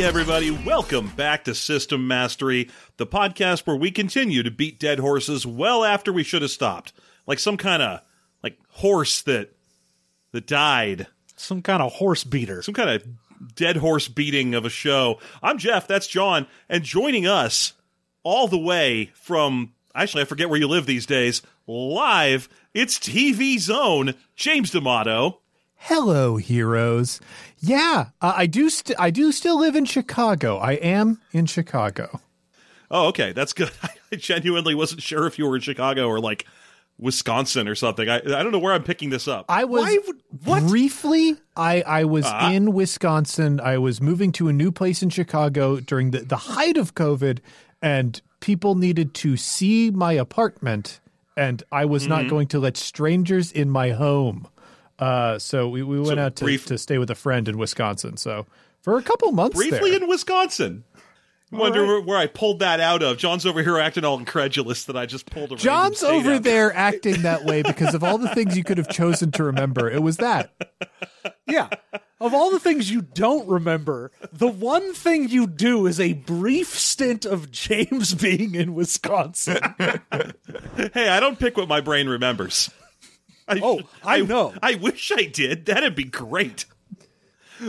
Hey, everybody, welcome back to System Mastery, the podcast where we continue to beat dead horses well after we should have stopped. Like some kind of like horse that that died. Some kind of horse beater. Some kind of dead horse beating of a show. I'm Jeff, that's John, and joining us all the way from actually I forget where you live these days, live, it's TV Zone, James D'Amato. Hello, heroes. Yeah, uh, I do. St- I do still live in Chicago. I am in Chicago. Oh, okay, that's good. I genuinely wasn't sure if you were in Chicago or like Wisconsin or something. I I don't know where I'm picking this up. I was Why what? briefly. I I was Ah. in Wisconsin. I was moving to a new place in Chicago during the the height of COVID, and people needed to see my apartment, and I was not Mm-hmm. going to let strangers in my home. Uh, so we, we went So out to, brief- to stay with a friend in Wisconsin. So for a couple months, Briefly there. in Wisconsin. I wonder where, where I pulled that out of. John's over here acting all incredulous that I just pulled a John's over out. there acting that way because of all the things you could have chosen to remember. It was that. Yeah. Of all the things you don't remember, the one thing you do is a brief stint of James being in Wisconsin. Hey, I don't pick what my brain remembers. I, Oh, I know. I wish I did. That'd be great.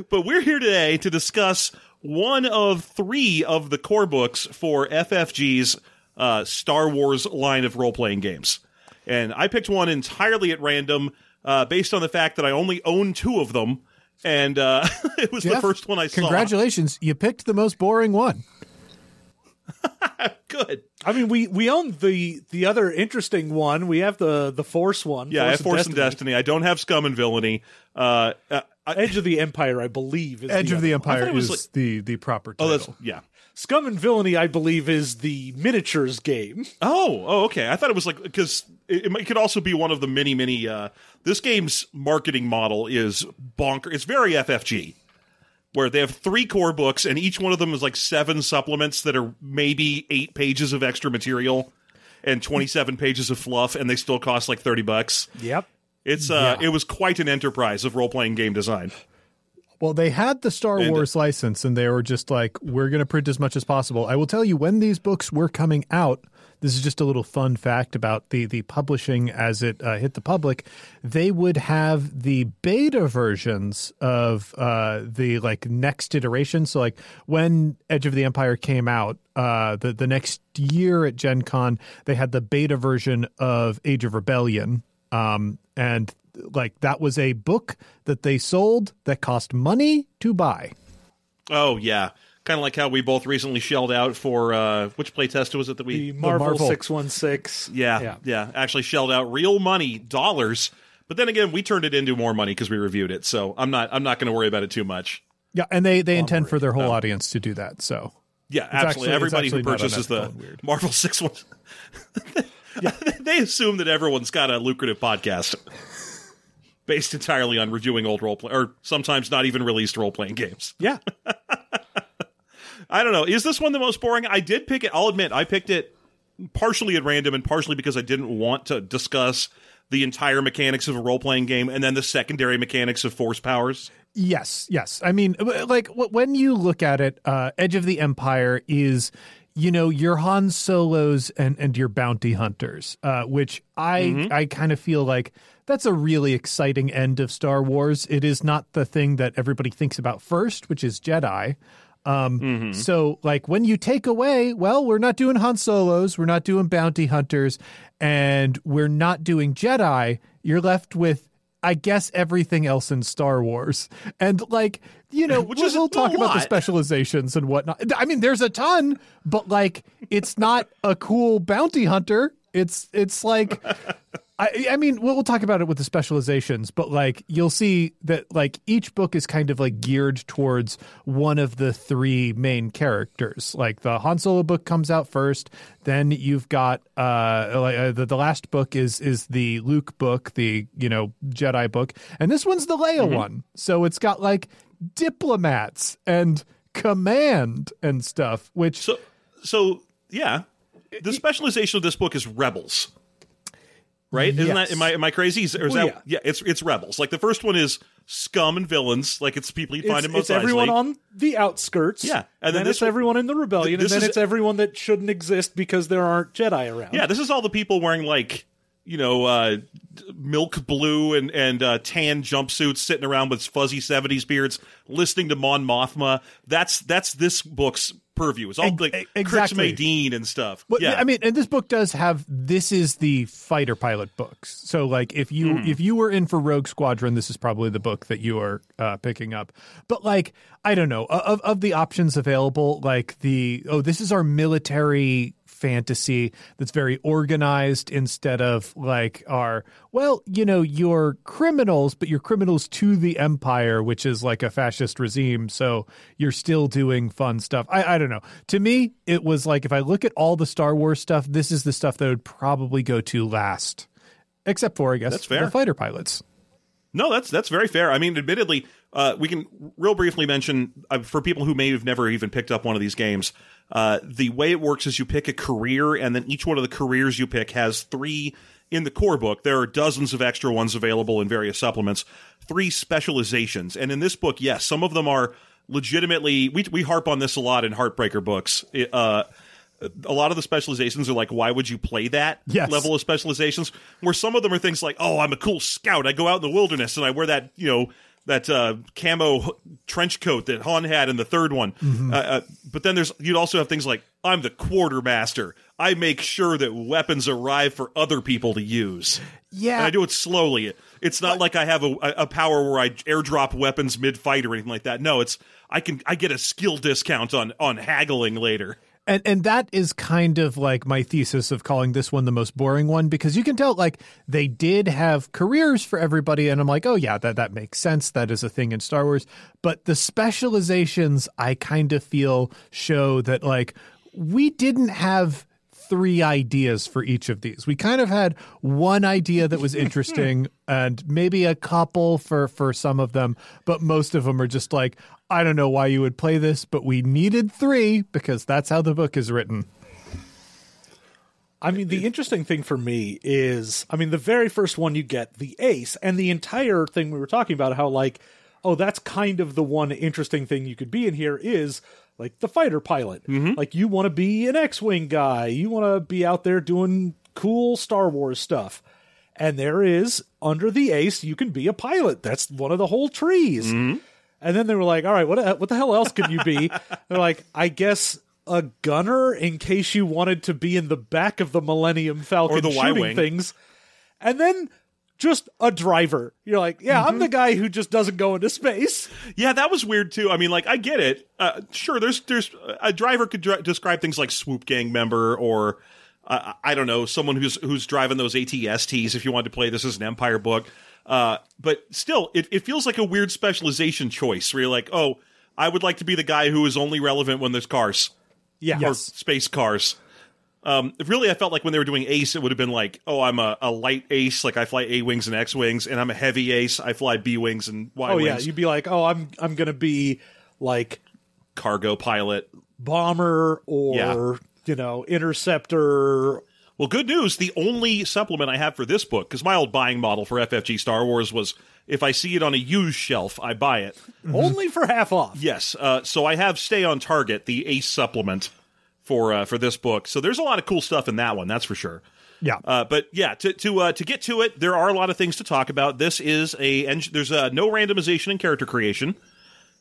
But we're here today to discuss one of three of the core books for FFG's uh, Star Wars line of role playing games. And I picked one entirely at random uh, based on the fact that I only own two of them. And uh, it was the first one I saw. Congratulations, you picked the most boring one. Good. I mean, we we own the the other interesting one. We have the the Force one. Yeah, I have Force and Destiny. I don't have Scum and Villainy. Uh, uh, I- Edge of the Empire, I believe. Is Edge the of the one. Empire was is like- the the proper oh, title. that's yeah. Scum and Villainy, I believe, is the miniatures game. Oh, oh, okay. I thought it was like because it, it could also be one of the many, many. Uh, this game's marketing model is bonker. It's very FFG, where they have three core books, and each one of them is like seven supplements that are maybe eight pages of extra material and twenty-seven pages of fluff, and they still cost like thirty bucks. Yep. It's uh, Yeah. it was quite an enterprise of role-playing game design. Well, they had the Star And- uh, Wars license, and they were just like, "We're going to print as much as possible." I will tell you when these books were coming out. This is just a little fun fact about the the publishing as it uh, hit the public. They would have the beta versions of uh, the like next iteration. So, like when Edge of the Empire came out, uh, the the next year at Gen Con, they had the beta version of Age of Rebellion, um, and like that was a book that they sold that cost money to buy. Oh yeah, kind of like how we both recently shelled out for uh, which playtest was it that we The Marvel, Marvel. 616. Yeah, Yeah. yeah, Actually shelled out real money, dollars. But then again, we turned it into more money because we reviewed it. So I'm not I'm not going to worry about it too much. Yeah, and they they intend for their whole audience to do that. So Yeah, It's absolutely. actually- Everybody who actually not purchases the weird. Marvel Six One, yeah. they assume that everyone's got a lucrative podcast based entirely on reviewing old role play or sometimes not even released role playing games. Yeah. I don't know. Is this one the most boring? I did pick it. I'll admit, I picked it partially at random and partially because I didn't want to discuss the entire mechanics of a role playing game and then the secondary mechanics of force powers. Yes, yes. I mean, like when you look at it, uh, Edge of the Empire is, you know, your Han Solos and and your bounty hunters, uh, which I I kind of feel like that's a really exciting end of Star Wars. It is not the thing that everybody thinks about first, which is Jedi. Um, So, like, when you take away, well, we're not doing Han Solos, we're not doing bounty hunters, and we're not doing Jedi. You're left with I guess everything else in Star Wars. And like, you know, Which we'll, we'll talk about the specializations and whatnot. I mean, there's a ton, but like, it's not a cool bounty hunter. It's it's like, I I mean, we'll, we'll talk about it with the specializations, but like, you'll see that like each book is kind of like geared towards one of the three main characters. Like the Han Solo book comes out first, then you've got uh, like, uh the, the last book is is the Luke book, the you know Jedi book, and this one's the Leia Mm-hmm. one. So it's got like diplomats and command and stuff, which So, so yeah, the specialization of this book is rebels, right? Isn't that am I am I crazy? Is, or is Well, that yeah. It's it's rebels. Like the first one is scum and villains. Like it's people you find It's, in most it's everyone on the outskirts. Yeah, and then it's one- everyone in the rebellion, This and then is- it's everyone that shouldn't exist because there aren't Jedi around. Yeah, this is all the people wearing like you know uh, milk blue and and uh, tan jumpsuits, sitting around with fuzzy seventies beards, listening to Mon Mothma. That's that's this book's purview. It's all like exactly. Dean and stuff. But yeah, I mean, and this book does have this is the fighter pilot books. So like if you Hmm. if you were in for Rogue Squadron, this is probably the book that you are uh, picking up. But like I don't know of of the options available, like the oh this is our military fantasy that's very organized instead of like our well you know you're criminals but you're criminals to the empire which is like a fascist regime so you're still doing fun stuff. I, I don't know. To me it was like if i look at all the star wars stuff this is the stuff that would probably go to last. Except for i guess That's fair. the fighter pilots No, that's that's very fair. I mean, admittedly, uh, we can real briefly mention uh, for people who may have never even picked up one of these games. Uh, the way it works is you pick a career, and then each one of the careers you pick has three in the core book. There are dozens of extra ones available in various supplements. Three specializations, and in this book, yes, some of them are legitimately. We we harp on this a lot in Heartbreaker books. Uh, a lot of the specializations are like, why would you play that Yes. level of specializations? Where some of them are things like, oh, I'm a cool scout. I go out in the wilderness and I wear that, you know, that uh, camo trench coat that Han had in the third one. Mm-hmm. Uh, uh, but then there's you'd also have things like, I'm the quartermaster. I make sure that weapons arrive for other people to use. Yeah. and I do it slowly. It's not like I have a, a power where I airdrop weapons mid fight or anything like that. No, it's I can I get a skill discount on on haggling later. And and that is kind of like my thesis of calling this one the most boring one because you can tell like they did have careers for everybody and I'm like, "Oh yeah, that that makes sense. That is a thing in Star Wars." But the specializations I kind of feel show that like we didn't have three ideas for each of these. We kind of had one idea that was interesting and maybe a couple for for some of them, but most of them are just like I don't know why you would play this, but we needed 3 because that's how the book is written. I mean, the interesting thing for me is, I mean, the very first one you get, the ace, and the entire thing we were talking about, how, like, oh, that's kind of the one interesting thing you could be in here is, like, the fighter pilot. Mm-hmm. Like, you want to be an X Wing guy, you want to be out there doing cool Star Wars stuff. And there is, under the ace, you can be a pilot. That's one of the whole trees. Mm-hmm. And then they were like, all right, what, what the hell else can you be? They're like, I guess a gunner in case you wanted to be in the back of the Millennium Falcon Or the shooting Y-wing. things. And then just a driver. You're like, yeah, Mm-hmm. I'm the guy who just doesn't go into space. Yeah, that was weird too. I mean, like I get it. Uh, sure, there's there's a driver could dri- describe things like swoop gang member or uh, I don't know someone who's who's driving those ATSTs. If you wanted to play this as an Empire book, uh, but still, it, it feels like a weird specialization choice where you're like, oh, I would like to be the guy who is only relevant when there's cars Yeah. or space cars. Um, really, I felt like when they were doing Ace, it would have been like, oh, I'm a, a light Ace, like I fly A wings and X wings, and I'm a heavy Ace, I fly B wings and Y wings. Oh yeah, you'd be like, oh, I'm I'm gonna be like cargo pilot. bomber or Yeah. you know interceptor. Well, good news. The only supplement I have for this book, because my old buying model for FFG Star Wars was if I see it on a used shelf, I buy it. Only for half off. Yes. Uh, so I have Stay on Target, the Ace supplement for uh, for this book. So there's a lot of cool stuff in that one, that's for sure. Yeah. Uh, but yeah, to to uh, to get to it, there are a lot of things to talk about. This is a eng- there's uh, no randomization in character creation.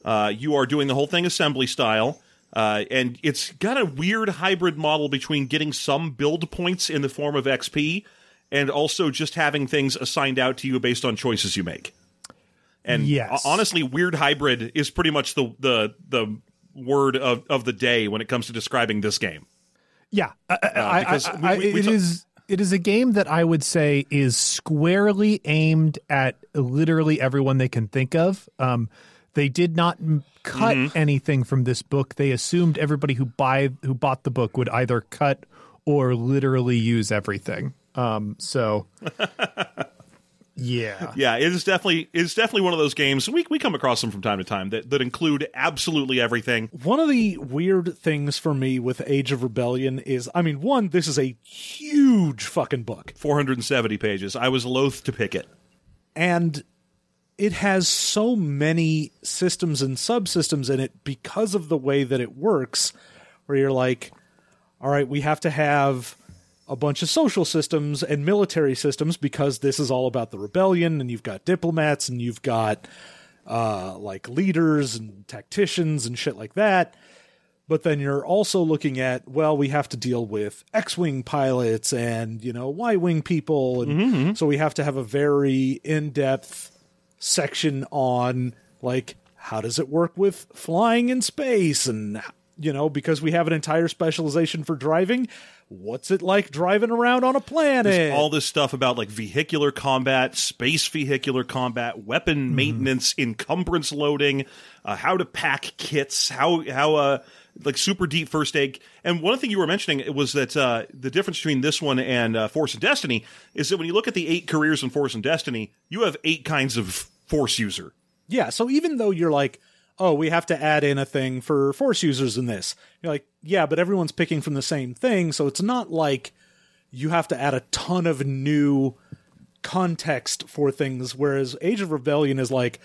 Uh, you are doing the whole thing assembly style, uh, and it's got a weird hybrid model between getting some build points in the form of XP and also just having things assigned out to you based on choices you make. And Yes. honestly, weird hybrid is pretty much the the the word of, of the day when it comes to describing this game. Yeah, I, because I- I- we- we it ta- is- It is a game that I would say is squarely aimed at literally everyone they can think of. Um, they did not m- cut Mm-hmm. anything from this book. They assumed everybody who buy who bought the book would either cut or literally use everything. Um, so, yeah, Yeah, it is definitely it's definitely one of those games we we come across them from time to time that that include absolutely everything. One of the weird things for me with Age of Rebellion is, I mean, one, this is a huge fucking book. 470 pages. I was loath to pick it. and it has so many systems and subsystems in it because of the way that it works where you're like all right we have to have a bunch of social systems and military systems because this is all about the rebellion and you've got diplomats and you've got uh, like leaders and tacticians and shit like that. But then you're also looking at well we have to deal with x-wing pilots and you know y-wing people and so we have to have a very in-depth section on like how does it work with flying in space and you know because we have an entire specialization for driving what's it like driving around on a planet There's all this stuff about like vehicular combat, space vehicular combat, weapon maintenance, encumbrance loading, uh, how to pack kits, how how uh like super deep first aid. And one thing you were mentioning was that uh, the difference between this one and uh, Force and Destiny is that when you look at the eight careers in Force and Destiny, you have eight kinds of Force user. Yeah, so even though you're like, oh, we have to add in a thing for force users in this, you're like, yeah, but everyone's picking from the same thing, so it's not like you have to add a ton of new context for things. Whereas Age of Rebellion is like,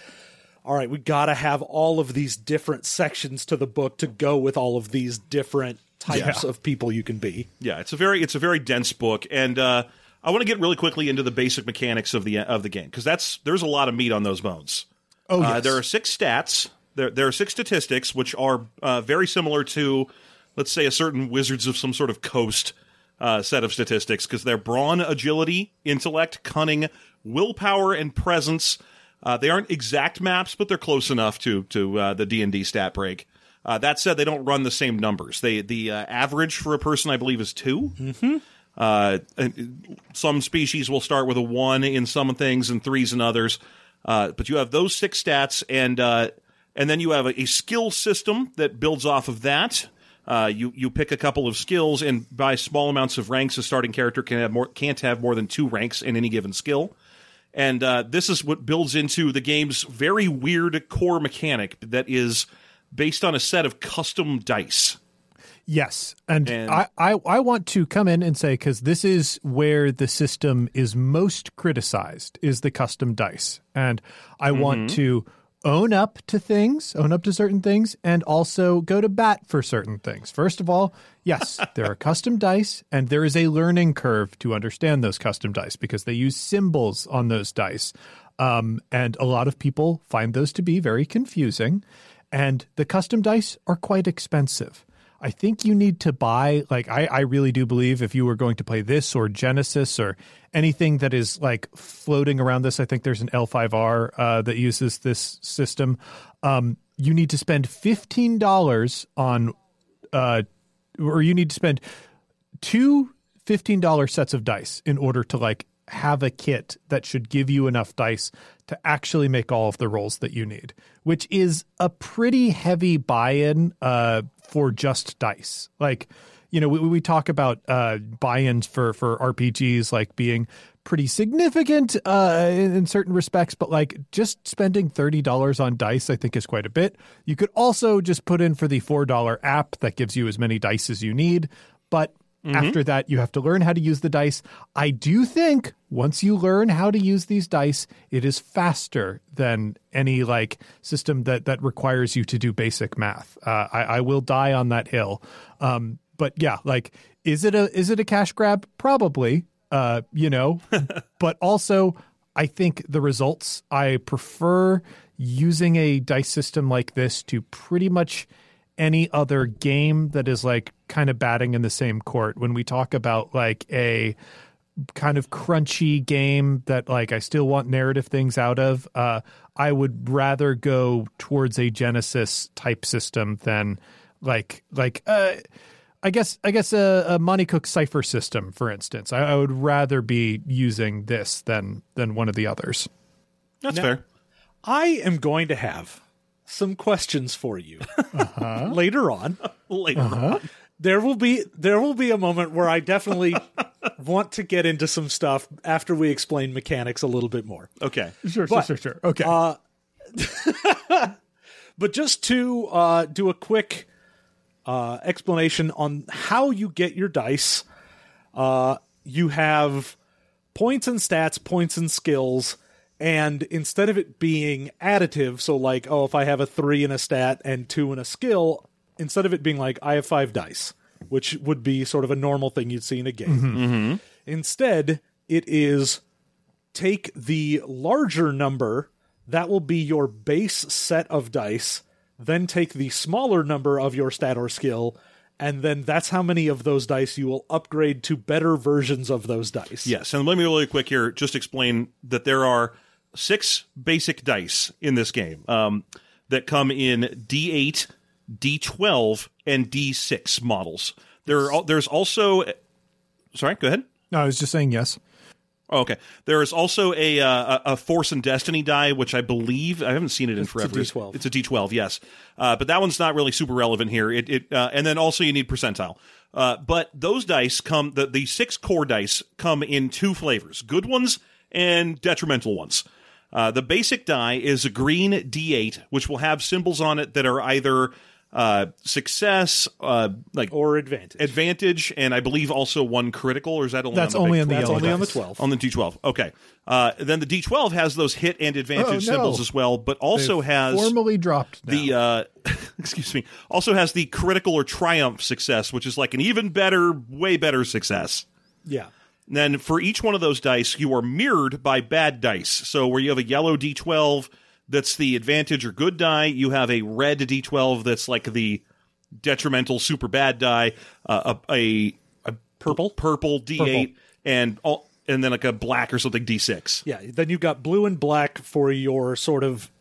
all right, we got to have all of these different sections to the book to go with all of these different types of people you can be. Yeah, it's a very it's a very dense book, and uh, I want to get really quickly into the basic mechanics of the of the game because that's there's a lot of meat on those bones. Oh, Uh, yes. there are six stats. There there are six statistics which are uh, very similar to, let's say, a certain Wizards of some sort of Coast uh, set of statistics because they're brawn, agility, intellect, cunning, willpower, and presence. Uh, they aren't exact maps, but they're close enough to to uh, the D and D stat break. Uh, that said, they don't run the same numbers. They the uh, average for a person, I believe, is 2 Mm-hmm. Uh, and some species will start with a one in some things and threes in others. Uh, but you have those six stats, and uh, and then you have a, a skill system that builds off of that. Uh, you you pick a couple of skills, and by small amounts of ranks, a starting character can have more can't have more than two ranks in any given skill. And uh, this is what builds into the game's very weird core mechanic that is based on a set of custom dice. Yes, and, And- I, I I want to come in and say because this is where the system is most criticized is the custom dice, and I want to own up to things, own up to certain things, and also go to bat for certain things. First of all, yes, there are custom dice, and there is a learning curve to understand those custom dice because they use symbols on those dice, um, and a lot of people find those to be very confusing, and the custom dice are quite expensive. I think you need to buy like I, I really do believe if you were going to play this or Genesys or anything that is like floating around this, I think there's an L5R uh, that uses this system. Um, you need to spend fifteen dollars on, uh, or you need to spend two fifteen dollar sets of dice in order to like have a kit that should give you enough dice to actually make all of the rolls that you need, which is a pretty heavy buy-in uh, for just dice. Like, you know, we, we talk about uh, buy-ins for for RPGs like being pretty significant uh, in, in certain respects, but like just spending thirty dollars on dice, I think is quite a bit. You could also just put in for the four dollar app that gives you as many dice as you need, but after that, you have to learn how to use the dice. I do think once you learn how to use these dice, it is faster than any like system that that requires you to do basic math. Uh, I, I will die on that hill. Um, but yeah, like, is it a is it a cash grab? Probably. Uh, you know, but also I think the results I prefer using a dice system like this to pretty much any other game that is like kind of batting in the same court when we talk about like a kind of crunchy game that like I still want narrative things out of, uh, I would rather go towards a Genesys type system than like like uh, I guess I guess a, a Monte Cook Cypher system, for instance. I, I would rather be using this than than one of the others. That's Now- fair. I am going to have some questions for you Uh-huh. later on. Later on. There will be there will be a moment where I definitely want to get into some stuff after we explain mechanics a little bit more. Okay. Sure, But, sure, sure, sure. Okay. But just to uh, do a quick uh, explanation on how you get your dice, uh, you have points and stats, points and skills, and instead of it being additive, so like, oh, if I have a three in a stat and two in a skill, instead of it being like, I have five dice, which would be sort of a normal thing you'd see in a game. Instead, it is take the larger number that will be your base set of dice then take the smaller number of your stat or skill and then that's how many of those dice you will upgrade to better versions of those dice. Yes, and let me really quick here just explain that there are six basic dice in this game um, that come in D8, D12, and D6 models. There, are, there's also, sorry, go ahead. no, I was just saying yes. Oh, okay. There is also a, uh, a a Force and Destiny die, which I believe I haven't seen it in It's a forever. D12. It's a D12, yes. Uh, but that one's not really super relevant here. It, it uh, and then also you need percentile. Uh, but those dice come the the six core dice come in two flavors: good ones and detrimental ones. Uh, the basic die is a green D8, which will have symbols on it that are either uh, success, uh, like or advantage advantage, and I believe also one critical. Or is that only That's on the only on the that's only on the 12 on the D12. Okay. Uh, then the D12 has those hit and advantage Oh, no. symbols as well, but also They've has formally dropped now. the uh, excuse me, also has the critical or triumph success, which is like an even better, way better success. yeah then for each one of those dice, you are mirrored by bad dice. So where you have a yellow D12 that's the advantage or good die, you have a red D12 that's like the detrimental super bad die, uh, a, a a purple purple D8 and all, and then like a black or something D6. yeah then you've got blue and black for your sort of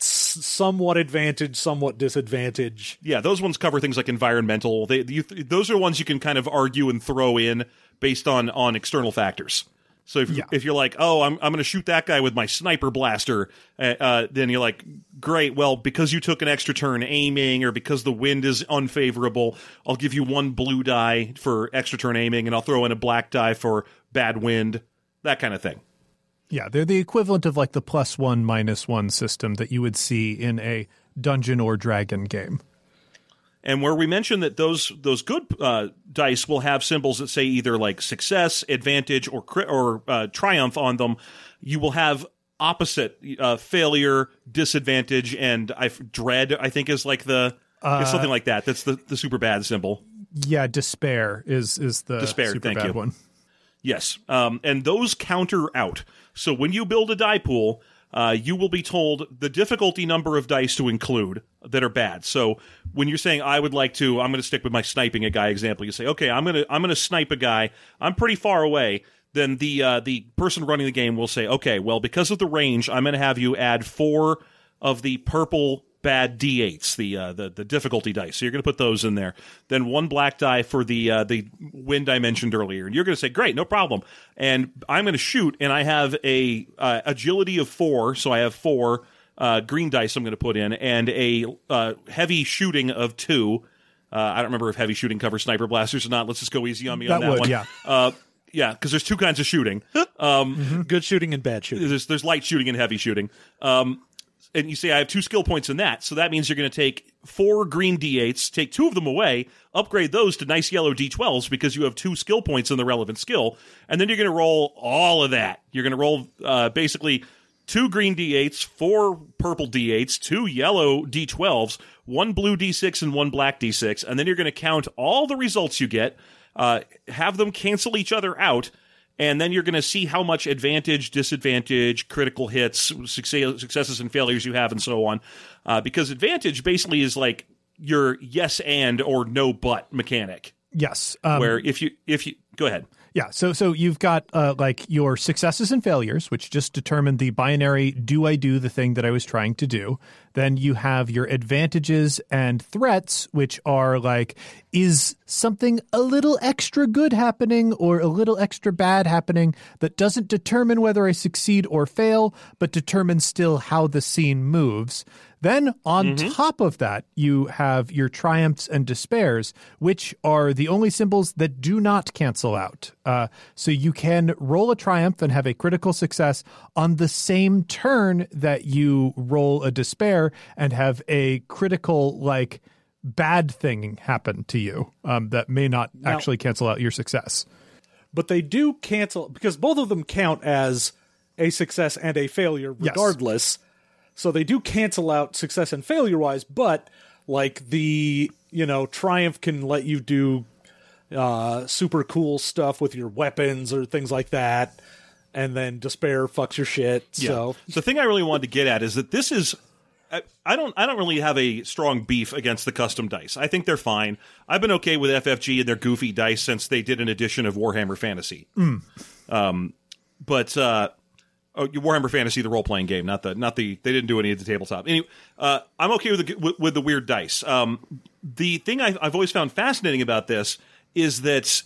somewhat advantage somewhat disadvantage Yeah, those ones cover things like environmental. They you, those are ones you can kind of argue and throw in based on on external factors. So if, Yeah. if you're like, oh, I'm I'm going to shoot that guy with my sniper blaster, uh, uh, then you're like, great. Well, because you took an extra turn aiming, or because the wind is unfavorable, I'll give you one blue die for extra turn aiming, and I'll throw in a black die for bad wind, that kind of thing. Yeah, they're the equivalent of like the plus one minus one system that you would see in a dungeon or dragon game. And where we mentioned that those those good uh, dice will have symbols that say either like success, advantage, or or uh, triumph on them, you will have opposite uh, failure, disadvantage, and I dread. I think is like the it's something like that. That's the the super bad symbol. Yeah, despair is is the Despair, super thank bad you. one. Yes, um, and those counter out. So when you build a die pool, uh, you will be told the difficulty number of dice to include that are bad. So when you're saying I would like to, I'm going to stick with my sniping a guy example. You say, okay, I'm going to I'm going to snipe a guy. I'm pretty far away. Then the uh, the person running the game will say, okay, well because of the range, I'm going to have you add four of the purple bad d8s, the uh, the the difficulty dice. So you're going to put those in there. Then one black die for the uh, the wind I mentioned earlier, and you're going to say, "Great, no problem." And I'm going to shoot, and I have a uh, agility of four, so I have four uh, green dice I'm going to put in, and a uh, heavy shooting of two. Uh, I don't remember if heavy shooting covers sniper blasters or not. Let's just go easy on me on That that would, one. yeah. Uh, yeah, because there's two kinds of shooting. good shooting and bad shooting There's there's light shooting and heavy shooting. Um, and you say I have two skill points in that, so that means you're going to take four green d8s, take two of them away, upgrade those to nice yellow d12s because you have two skill points in the relevant skill, and then you're going to roll all of that. You're going to roll uh, basically two green d8s, four purple d8s, two yellow d12s, one blue d6, and one black d6, and then you're going to count all the results you get, uh, have them cancel each other out and then you're going to see how much advantage, disadvantage, critical hits, success, successes and failures you have, and so on. Uh, because advantage basically is like your yes and or no but mechanic, Yes. Um, where if you if you go ahead, Yeah, so so you've got uh, like your successes and failures, which just determine the binary: do I do the thing that I was trying to do? Then you have your advantages and threats, which are like, is something a little extra good happening or a little extra bad happening that doesn't determine whether I succeed or fail, but determines still how the scene moves. Then on top of that, you have your triumphs and despairs, which are the only symbols that do not cancel out. Uh, so you can roll a triumph and have a critical success on the same turn that you roll a despair and have a critical, like, bad thing happen to you um, that may not actually cancel out your success. but they do cancel because both of them count as a success and a failure Yes. So they do cancel out success and failure wise, but like the, you know, triumph can let you do uh super cool stuff with your weapons or things like that. And then despair fucks your shit. So the thing I really wanted to get at is that this is. I, I don't. I don't really have a strong beef against the custom dice. I think they're fine. I've been okay with FFG and their goofy dice since they did an edition of Warhammer Fantasy. Um, but uh, oh, Warhammer Fantasy, the role playing game, not the not the. They didn't do any of the tabletop. Anyway, uh, I'm okay with the with, with the weird dice. Um, the thing I, I've always found fascinating about this is that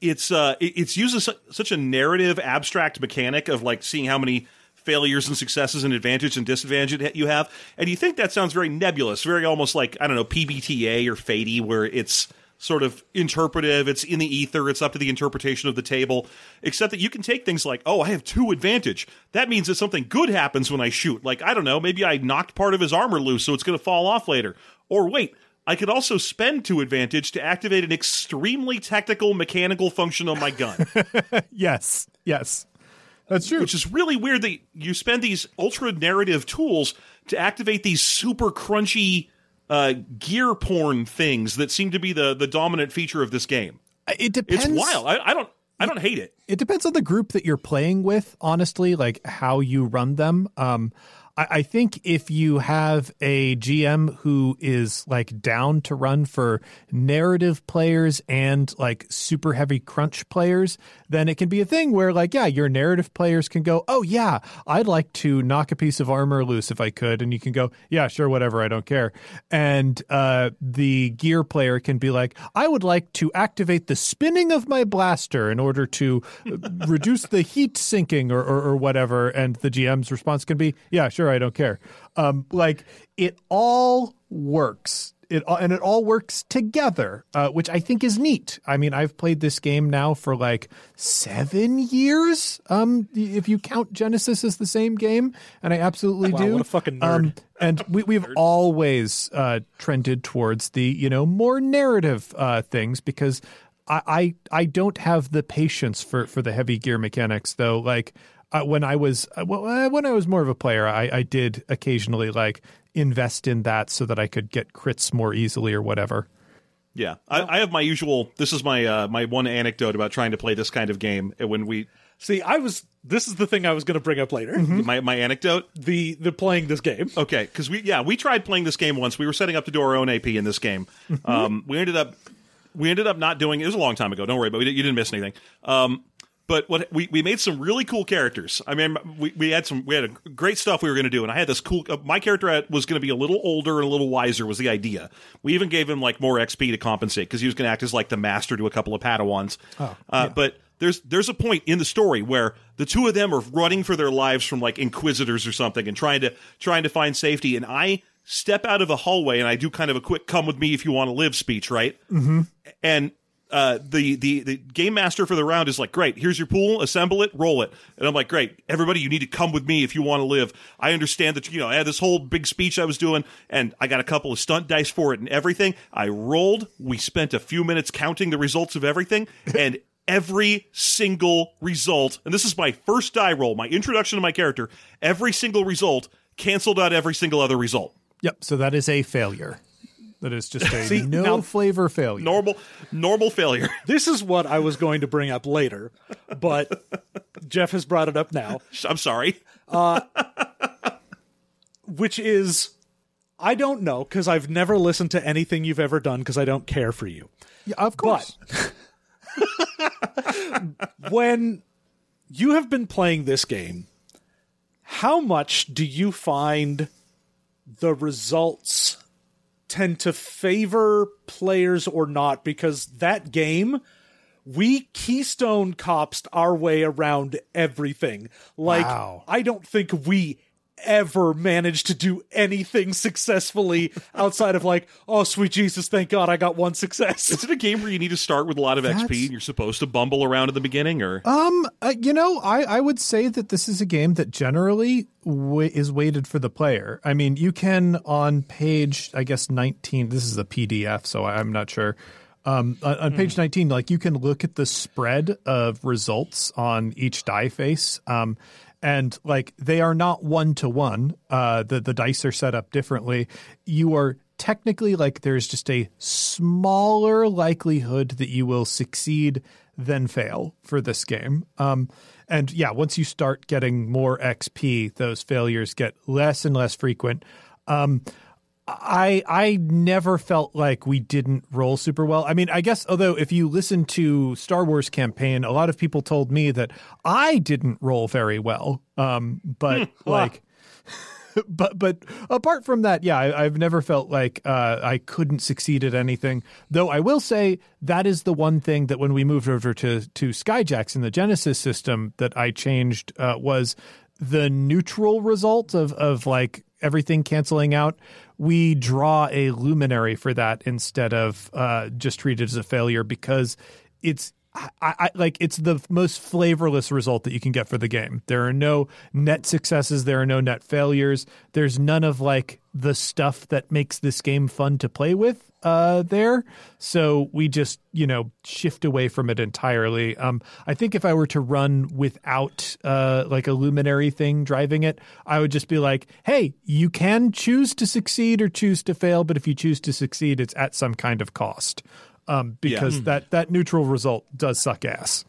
it's uh it- it's su- such a narrative abstract mechanic of like seeing how many failures and successes and advantage and disadvantage you have and you think that sounds very nebulous very almost like i don't know pbta or fady where it's sort of interpretive. It's in the ether. It's up to the interpretation of the table except that you can take things like oh i have two advantage. That means that something good happens when i shoot. Like i don't know maybe i knocked part of his armor loose so it's going to fall off later. Or wait I could also spend two advantage to activate an extremely technical mechanical function on my gun, Yes, yes. That's true. which is really weird that you spend these ultra narrative tools to activate these super crunchy uh, gear porn things that seem to be the the dominant feature of this game. it depends. It's wild. I, I don't I don't hate it. it depends on the group that you're playing with honestly like how you run them um I, I think if you have a GM who is like down to run for narrative players and like super heavy crunch players, then it can be a thing where like, yeah, your narrative players can go, oh yeah, I'd like to knock a piece of armor loose if I could, and you can go, yeah, sure, whatever, I don't care. And uh, the gear player can be like, I would like to activate the spinning of my blaster in order to uh, reduce the heat sinking or, or, or whatever. And the GM's response can be, yeah, sure, I don't care. Um, like it all works. It all, and it all works together, uh, which I think is neat. I mean, I've played this game now for like seven years. Um, if you count Genesys as the same game, and I absolutely Wow, do. what a fucking nerd. Um, and we, we've always uh, trended towards the you know more narrative uh, things because I, I I don't have the patience for for the heavy gear mechanics though. Like uh, when I was uh, well, uh, when I was more of a player, I, I did occasionally like invest in that so that I could get crits more easily or whatever. Yeah, I, I have my usual. This is my uh, my one anecdote about trying to play this kind of game. And When we see, I was this is the thing I was going to bring up later. my my anecdote. The the playing this game. Okay, because we yeah we tried playing this game once. We were setting up to do our own AP in this game. Um, we ended up we ended up not doing it. was a long time ago. Don't worry, but we didn't, you didn't miss anything. Um, but what we, we made some really cool characters. I mean, we, we had some we had a great stuff we were going to do, and I had this cool. Uh, my character was going to be a little older and a little wiser was the idea. We even gave him like more XP to compensate because he was going to act as like the master to a couple of Padawans. uh, But there's there's a point in the story where the two of them are running for their lives from like inquisitors or something and trying to trying to find safety and i step out of a hallway and i do kind of a quick come with me if you want to live speech right mm-hmm. and uh, the, the the game master for the round is like, great, here's your pool, assemble it, roll it. And I'm like, great, everybody, you need to come with me if you want to live. I understand that, you know, I had this whole big speech I was doing, and I got a couple of stunt dice for it and everything. I rolled. We spent a few minutes counting the results of everything, and every single result, and this is my first die roll, my introduction to my character, every single result canceled out every single other result. Yep. So that is a failure. That is just a See, no now- flavor failure. Normal, normal failure. This is what I was going to bring up later, but Jeff has brought it up now, I'm sorry. Uh, which is I don't know because I've never listened to anything you've ever done because I don't care for you. Yeah, of course. when you have been playing this game, how much do you find the results tend to favor players or not? Because that game, we keystone cops our way around everything. Like, Wow. I don't think we ever managed to do anything successfully outside of like, oh sweet Jesus, thank God I got one success. Is it a game where you need to start with a lot of That's- XP and you're supposed to bumble around at the beginning, or Um, uh, you know, I, I would say that this is a game that generally w- is weighted for the player. I mean, you can on page, I guess, 19, this is a PDF, so I'm not sure. Um, on, on page 19, like you can look at the spread of results on each die face. Um, and like they are not one to one. The the dice are set up differently. You are technically like there's just a smaller likelihood that you will succeed than fail for this game. Um, and yeah, once you start getting more XP, those failures get less and less frequent. Um, I I never felt like we didn't roll super well. I mean, I guess although if you listen to Star Wars campaign, a lot of people told me that I didn't roll very well. Um, but like but but apart from that, yeah, I, I've never felt like uh, I couldn't succeed at anything. Though I will say that is the one thing that when we moved over to to Skyjacks in the Genesys system that I changed uh, was the neutral result of of like everything canceling out. We draw a luminary for that instead of uh, just treat it as a failure because it's I, I like it's the most flavorless result that you can get for the game. There are no net successes, there are no net failures. There's none of like the stuff that makes this game fun to play with uh there. So we just, you know, shift away from it entirely. Um I think if I were to run without uh like a luminary thing driving it, I would just be like, "Hey, you can choose to succeed or choose to fail, but if you choose to succeed, it's at some kind of cost." Um because that that neutral result does suck ass.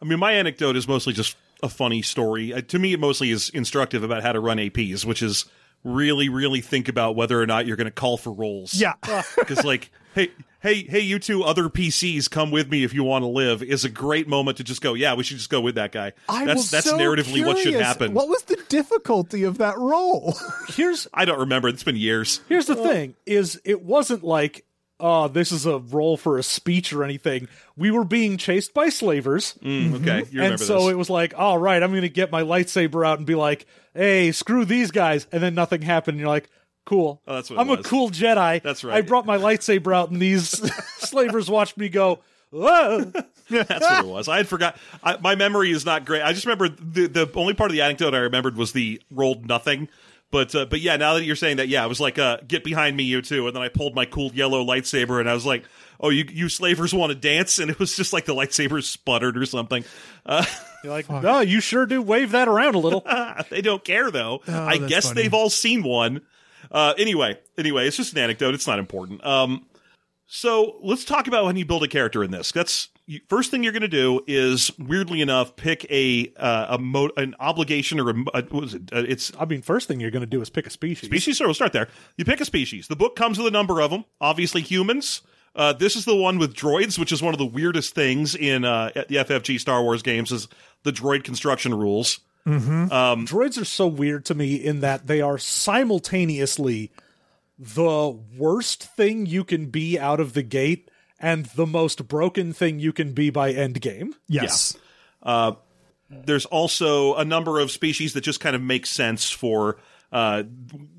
I mean, my anecdote is mostly just a funny story. Uh, to me, it mostly is instructive about how to run APs, which is really, really think about whether or not you're going to call for rolls. Yeah. because like, hey, hey, hey, you two other PCs, come with me if you want to live. Is a great moment to just go. Yeah, we should just go with that guy. I that's was that's so narratively what should curious. happen. What was the difficulty of that role? Here's I don't remember. It's been years. Here's the thing: is it wasn't like, oh, this is a role for a speech or anything. We were being chased by slavers, Mm, okay, you remember and so this. it was like, all right, I'm going to get my lightsaber out and be like, hey, screw these guys, and then nothing happened. And you're like, cool. Oh, that's what I'm a cool Jedi. That's right. I brought my lightsaber out, and these slavers watched me go. Whoa. That's what it was. I had forgot. I, my memory is not great. I just remember the the only part of the anecdote I remembered was the rolled nothing. But uh, but yeah, now that you're saying that, yeah, I was like, uh, get behind me, you two, and then I pulled my cool yellow lightsaber, and I was like, oh, you you slavers want to dance, and it was just like the lightsaber sputtered or something. Uh, You're like, no, you sure do wave that around a little. they don't care though. I guess funny. they've all seen one. Uh, anyway, anyway, it's just an anecdote. It's not important. Um, so let's talk about when you build a character in this. That's you, first thing you're going to do is weirdly enough pick a uh, a mo- an obligation or a, a what was it? Uh, it's I mean, first thing you're going to do is pick a species. species. So we'll start there. You pick a species. The book comes with a number of them. Obviously, humans. Uh, this is the one with droids, which is one of the weirdest things in uh, the FFG Star Wars games. Is the droid construction rules? droids are so weird to me in that they are simultaneously the worst thing you can be out of the gate and the most broken thing you can be by endgame. yes. Uh, there's also a number of species that just kind of make sense for uh,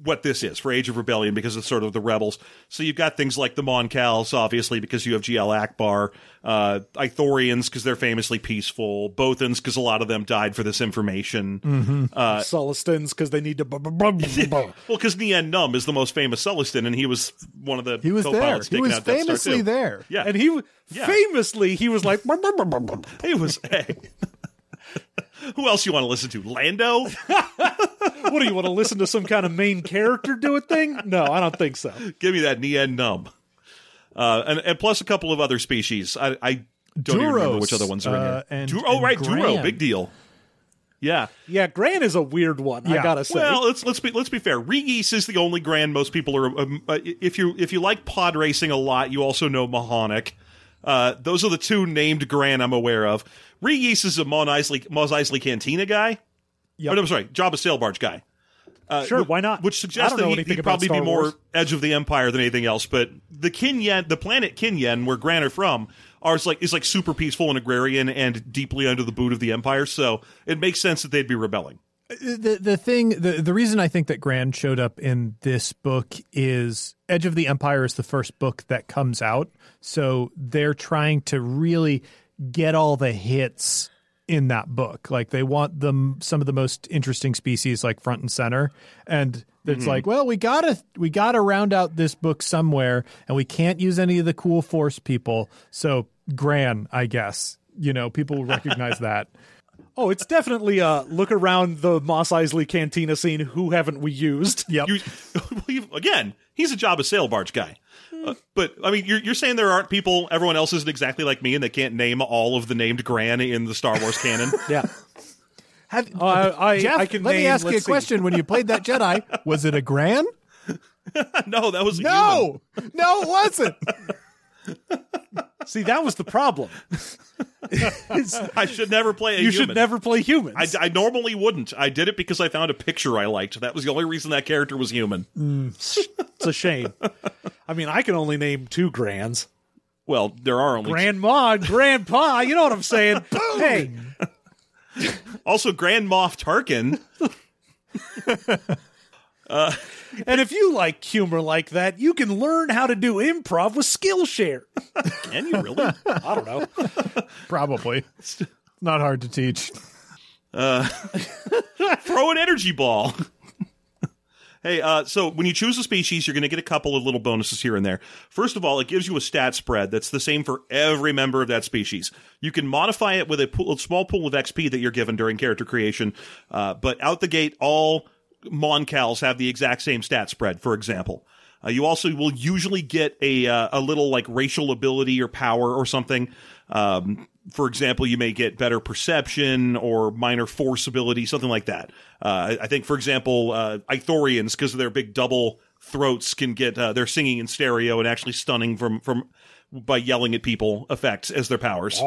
what this is for Age of Rebellion because it's sort of the rebels. So you've got things like the Mon Cals, obviously, because you have GL Ackbar, uh, Ithorians because they're famously peaceful, Bothans because a lot of them died for this information. Uh, Sullustans because they need to. bu- bu- bu- bu- bu- well, because Nien Nunb is the most famous Sullustan, and he was one of the He was there. He was out Death Star famously there. Yeah, and he Yeah. famously he was like. He was. Hey. Who else you want to listen to? Lando? What do you want to listen to some kind of main character do a thing? No, I don't think so. Give me that Nien Nunb. Uh, and, and plus a couple of other species. I, I don't even remember which other ones are in uh, here. and- Duro- oh, and right, Duro, big deal. Yeah. Yeah, Gran is a weird one. I gotta say. Well, let's let's be let's be fair. Regis is the only Grand most people are. Um, uh, if you if you like pod racing a lot, you also know Mawhonic. Uh, those are the two named Gran I'm aware of. Ree-Yees is a Mos Eisley, Mos Eisley Cantina guy. Yep. Oh, no, I'm sorry, Jabba Sail Barge guy. Uh, Sure, wh- why not? Which suggests that he, would probably be Star more Edge of the Empire than anything else. But the Kinyen, the planet Kinyen, where Gran are from, are is like is like super peaceful and agrarian and deeply under the boot of the Empire. So it makes sense that they'd be rebelling. The the thing the the reason I think that Gran showed up in this book is Edge of the Empire is the first book that comes out, so they're trying to really get all the hits in that book. Like they want them some of the most interesting species like front and center, and it's mm-hmm. like, well, we gotta we gotta round out this book somewhere, and we can't use any of the cool Force people. So Gran, I guess, you know, people recognize that. Oh, it's definitely a look around the Mos Eisley Cantina scene. Who haven't we used? Yep. You, well, you- again, he's a Jabba Sail Barge guy. Hmm. Uh, but I mean, you're, you're saying there aren't people, everyone else isn't exactly like me, and they can't name all of the named Gran in the Star Wars canon. Yeah. Have, Oh, I, I, Jeff, I can let me ask you a see. question. When you played that Jedi, was it a Gran? no, that was a human. No, no, it wasn't. See, that was the problem. I should never play a you human. should never play humans. I, I normally wouldn't. I did it because I found a picture I liked. That was the only reason that character was human. Mm. it's a shame. I mean, I can only name two grands. Well, there are only Grandma and Grandpa. You know what I'm saying? hey, also Grand Moff Tarkin. Uh, and if you like humor like that, you can learn how to do improv with Skillshare. Can you really? I don't know. Probably. Not hard to teach. Throw an energy ball. hey, uh, so when you choose a species, you're going to get a couple of little bonuses here and there. First of all, it gives you a stat spread that's the same for every member of that species. You can modify it with a, pool, a small pool of XP that you're given during character creation, uh, but out the gate, all Mon Cals have the exact same stat spread, for example. Uh, you also will usually get a uh, a little like racial ability or power or something. Um, for example, you may get better perception or minor force ability, something like that. Uh, I, think, for example, uh, Ithorians, because of their big double throats, can get uh, their singing in stereo and actually stunning from from by yelling at people effects as their powers.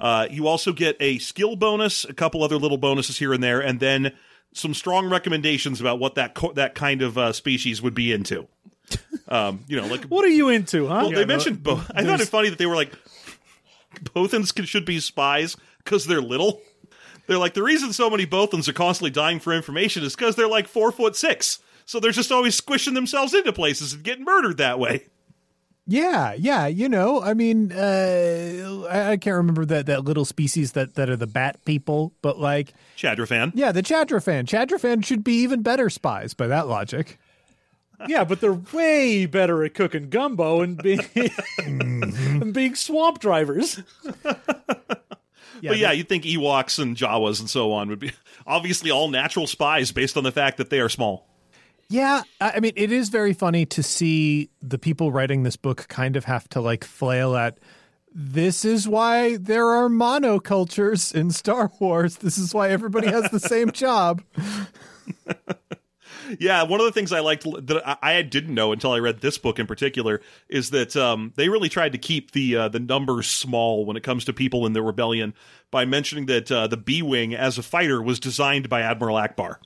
Uh, you also get a skill bonus, a couple other little bonuses here and there, and then some strong recommendations about what that co- that kind of uh, species would be into. Um, you know, like What are you into, huh? well, they mentioned both. I thought it funny that they were like, Bothans can, should be spies because they're little. They're like the reason so many Bothans are constantly dying for information is because they're like four foot six, so they're just always squishing themselves into places and getting murdered that way. Yeah, yeah. You know, I mean, uh, I, I can't remember that that little species that that are the bat people, but like, Chadrafan. yeah, the Chadrafan. Chadrafan should be even better spies by that logic. Yeah, but they're way better at cooking gumbo and being and being swamp drivers. but yeah, you'd think Ewoks and Jawas and so on would be obviously all natural spies based on the fact that they are small. Yeah, I mean, it is very funny to see the people writing this book kind of have to like flail at. This is why there are monocultures in Star Wars. This is why everybody has the same job. Yeah, one of the things I liked that I I didn't know until I read this book in particular is that um, they really tried to keep the uh, the numbers small when it comes to people in the rebellion by mentioning that uh, the B wing as a fighter was designed by Admiral Ackbar.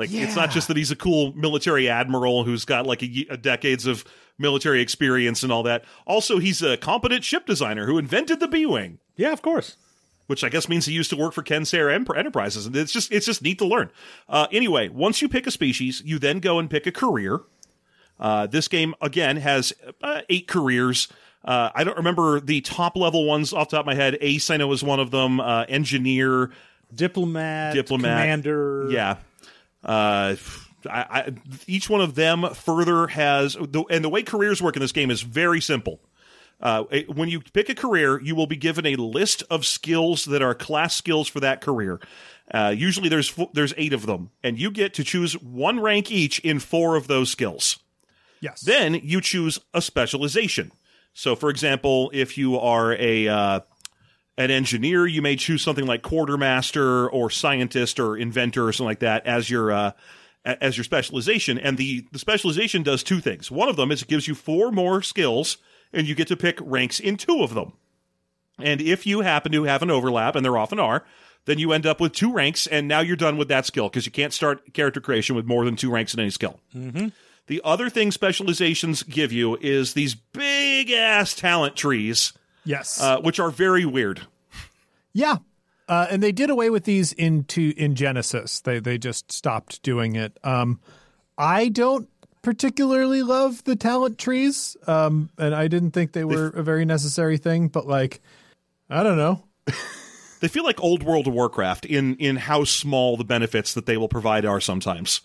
Like it's not just that he's a cool military admiral who's got like a, a decades of military experience and all that. Also, he's a competent ship designer who invented the B wing Yeah, of course. which I guess means he used to work for Koensayr Enter- Enterprises, and it's just it's just neat to learn. Uh, anyway, once you pick a species, you then go and pick a career. Uh, this game again has uh, eight careers. Uh, I don't remember the top level ones off the top of my head. Ace, I know, is one of them. Uh, engineer, Diplomat, diplomat, commander. Yeah. Uh, I, I, each one of them further has, the, and the way careers work in this game is very simple. Uh, when you pick a career, you will be given a list of skills that are class skills for that career. Uh, usually, there's there's eight of them, and you get to choose one rank each in four of those skills. Yes. Then you choose a specialization. So, for example, if you are a uh, an engineer, you may choose something like quartermaster or scientist or inventor or something like that as your uh, as your specialization. And the the specialization does two things. One of them is it gives you four more skills and you get to pick ranks in two of them. And if you happen to have an overlap, and there often are, then you end up with two ranks, and now you're done with that skill because you can't start character creation with more than two ranks in any skill. Mm-hmm. The other thing specializations give you is these big ass talent trees, Yes. uh, which are very weird. Yeah. Uh, and they did away with these into in Genesys. They they just stopped doing it. Um, I don't particularly love the talent trees, um, and I didn't think they were a very necessary thing. But like, I don't know. They feel like old World of Warcraft in in how small the benefits that they will provide are sometimes.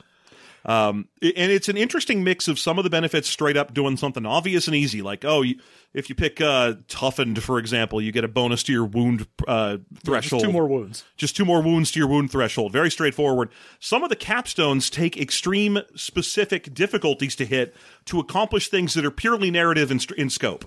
Um, and it's an interesting mix of some of the benefits straight up doing something obvious and easy, like oh, you, if you pick uh, toughened, for example, you get a bonus to your wound uh, threshold. Two more wounds. just two more wounds to your wound threshold. Very straightforward. Some of the capstones take extreme specific difficulties to hit to accomplish things that are purely narrative in, in scope.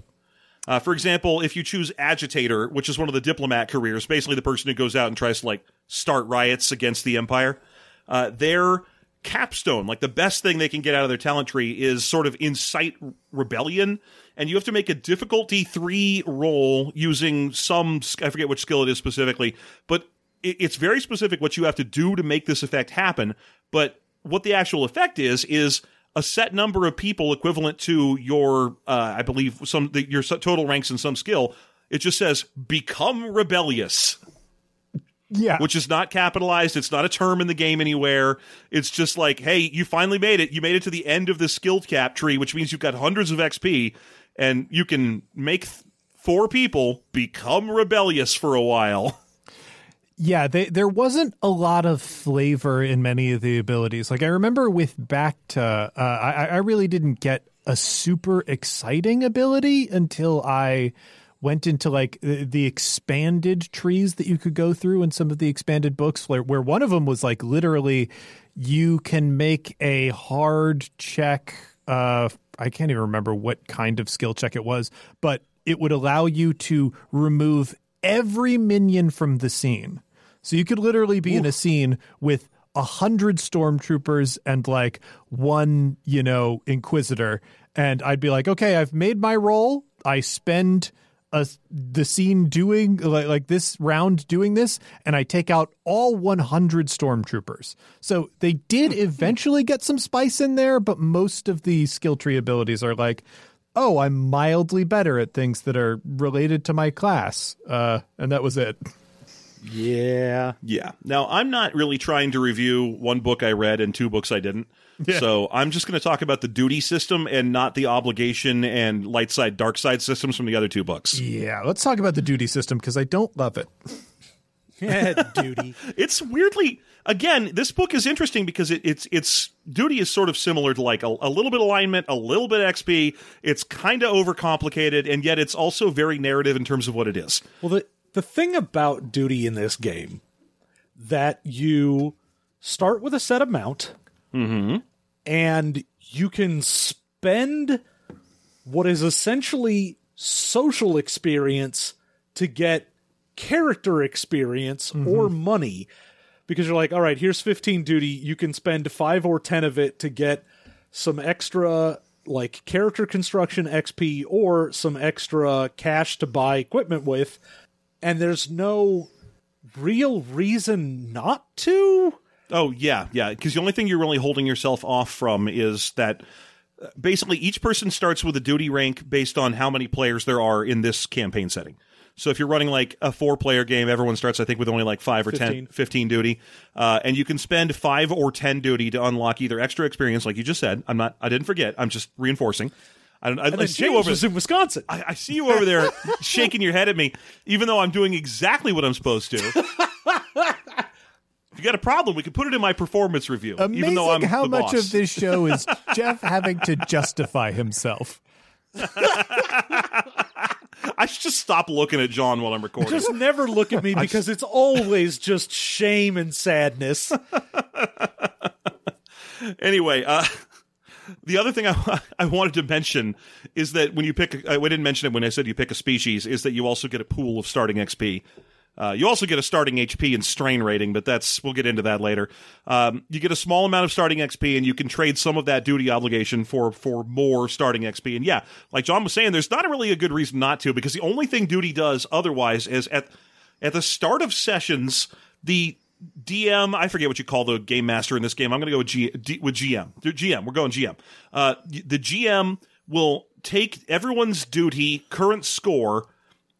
Uh, for example, if you choose agitator, which is one of the diplomat careers, basically the person who goes out and tries to like start riots against the empire, uh, their capstone, like the best thing they can get out of their talent tree, is sort of incite rebellion, and you have to make a difficulty three roll using some I forget which skill it is specifically, but it's very specific what you have to do to make this effect happen. But what the actual effect is is a set number of people equivalent to your, uh, I believe, some your total ranks in some skill. It just says become rebellious, Yeah. which is not capitalized. It's not a term in the game anywhere. It's just like, hey, you finally made it. You made it to the end of the skilled cap tree, which means you've got hundreds of XP, and you can make th- four people become rebellious for a while. Yeah, they, there wasn't a lot of flavor in many of the abilities. Like I remember with Bacta, uh, I, I really didn't get a super exciting ability until I went into like the, expanded trees that you could go through in some of the expanded books, where, where one of them was like literally you can make a hard check. Uh, I can't even remember what kind of skill check it was, but it would allow you to remove every minion from the scene. So you could literally be in a scene with a hundred stormtroopers and like one, you know, inquisitor, and I'd be like, okay, I've made my roll. I spend a, the scene doing like, like this round doing this, and I take out all 100 stormtroopers. So they did eventually get some spice in there, but most of the skill tree abilities are like, oh, I'm mildly better at things that are related to my class, uh, and that was it. Yeah. Yeah. Now, I'm not really trying to review one book I read and two books I didn't. So I'm just going to talk about the duty system and not the obligation and light side, dark side systems from the other two books. Yeah, let's talk about the duty system because I don't love it. Yeah, duty. It's weirdly, again, this book is interesting because it, it's it's duty is sort of similar to like a, a little bit alignment, a little bit XP. It's kind of overcomplicated, and yet it's also very narrative in terms of what it is. Well, the the thing about duty in this game that you start with a set amount, mm-hmm. and you can spend what is essentially social experience to get character experience mm-hmm. or money. Because you're like all right here's 15 duty you can spend 5 or 10 of it to get some extra like character construction XP or some extra cash to buy equipment with and there's no real reason not to Oh yeah, yeah. Because the only thing you're really holding yourself off from is that uh, basically each person starts with a duty rank based on how many players there are in this campaign setting. So if you're running like a four player game, everyone starts, I think, with only like five or 10, 15. 15 duty. Uh, and you can spend five or 10 duty to unlock either extra experience, like you just said. I'm not, I didn't forget. I'm just reinforcing. I, I, I and then see you over was in Wisconsin I, I see you over there shaking your head at me, even though I'm doing exactly what I'm supposed to. if you got a problem, we can put it in my performance review. Amazing even though I'm how the much boss. of this show is Jeff having to justify himself. I should just stop looking at John while I'm recording. just never look at me because it's always just shame and sadness anyway, uh, the other thing I, I wanted to mention is that when you pick, I didn't mention it when I said you pick a species, is that you also get a pool of starting XP. Uh, you also get a starting HP and strain rating, but that's we'll get into that later. Um, you get a small amount of starting XP, and you can trade some of that duty obligation for for more starting XP. And yeah, like John was saying, there's not really a good reason not to, because the only thing duty does otherwise is at at the start of sessions, the DM, I forget what you call the game master in this game. I'm going to go with, G, D, with GM. GM, we're going GM. Uh, the GM will take everyone's duty current score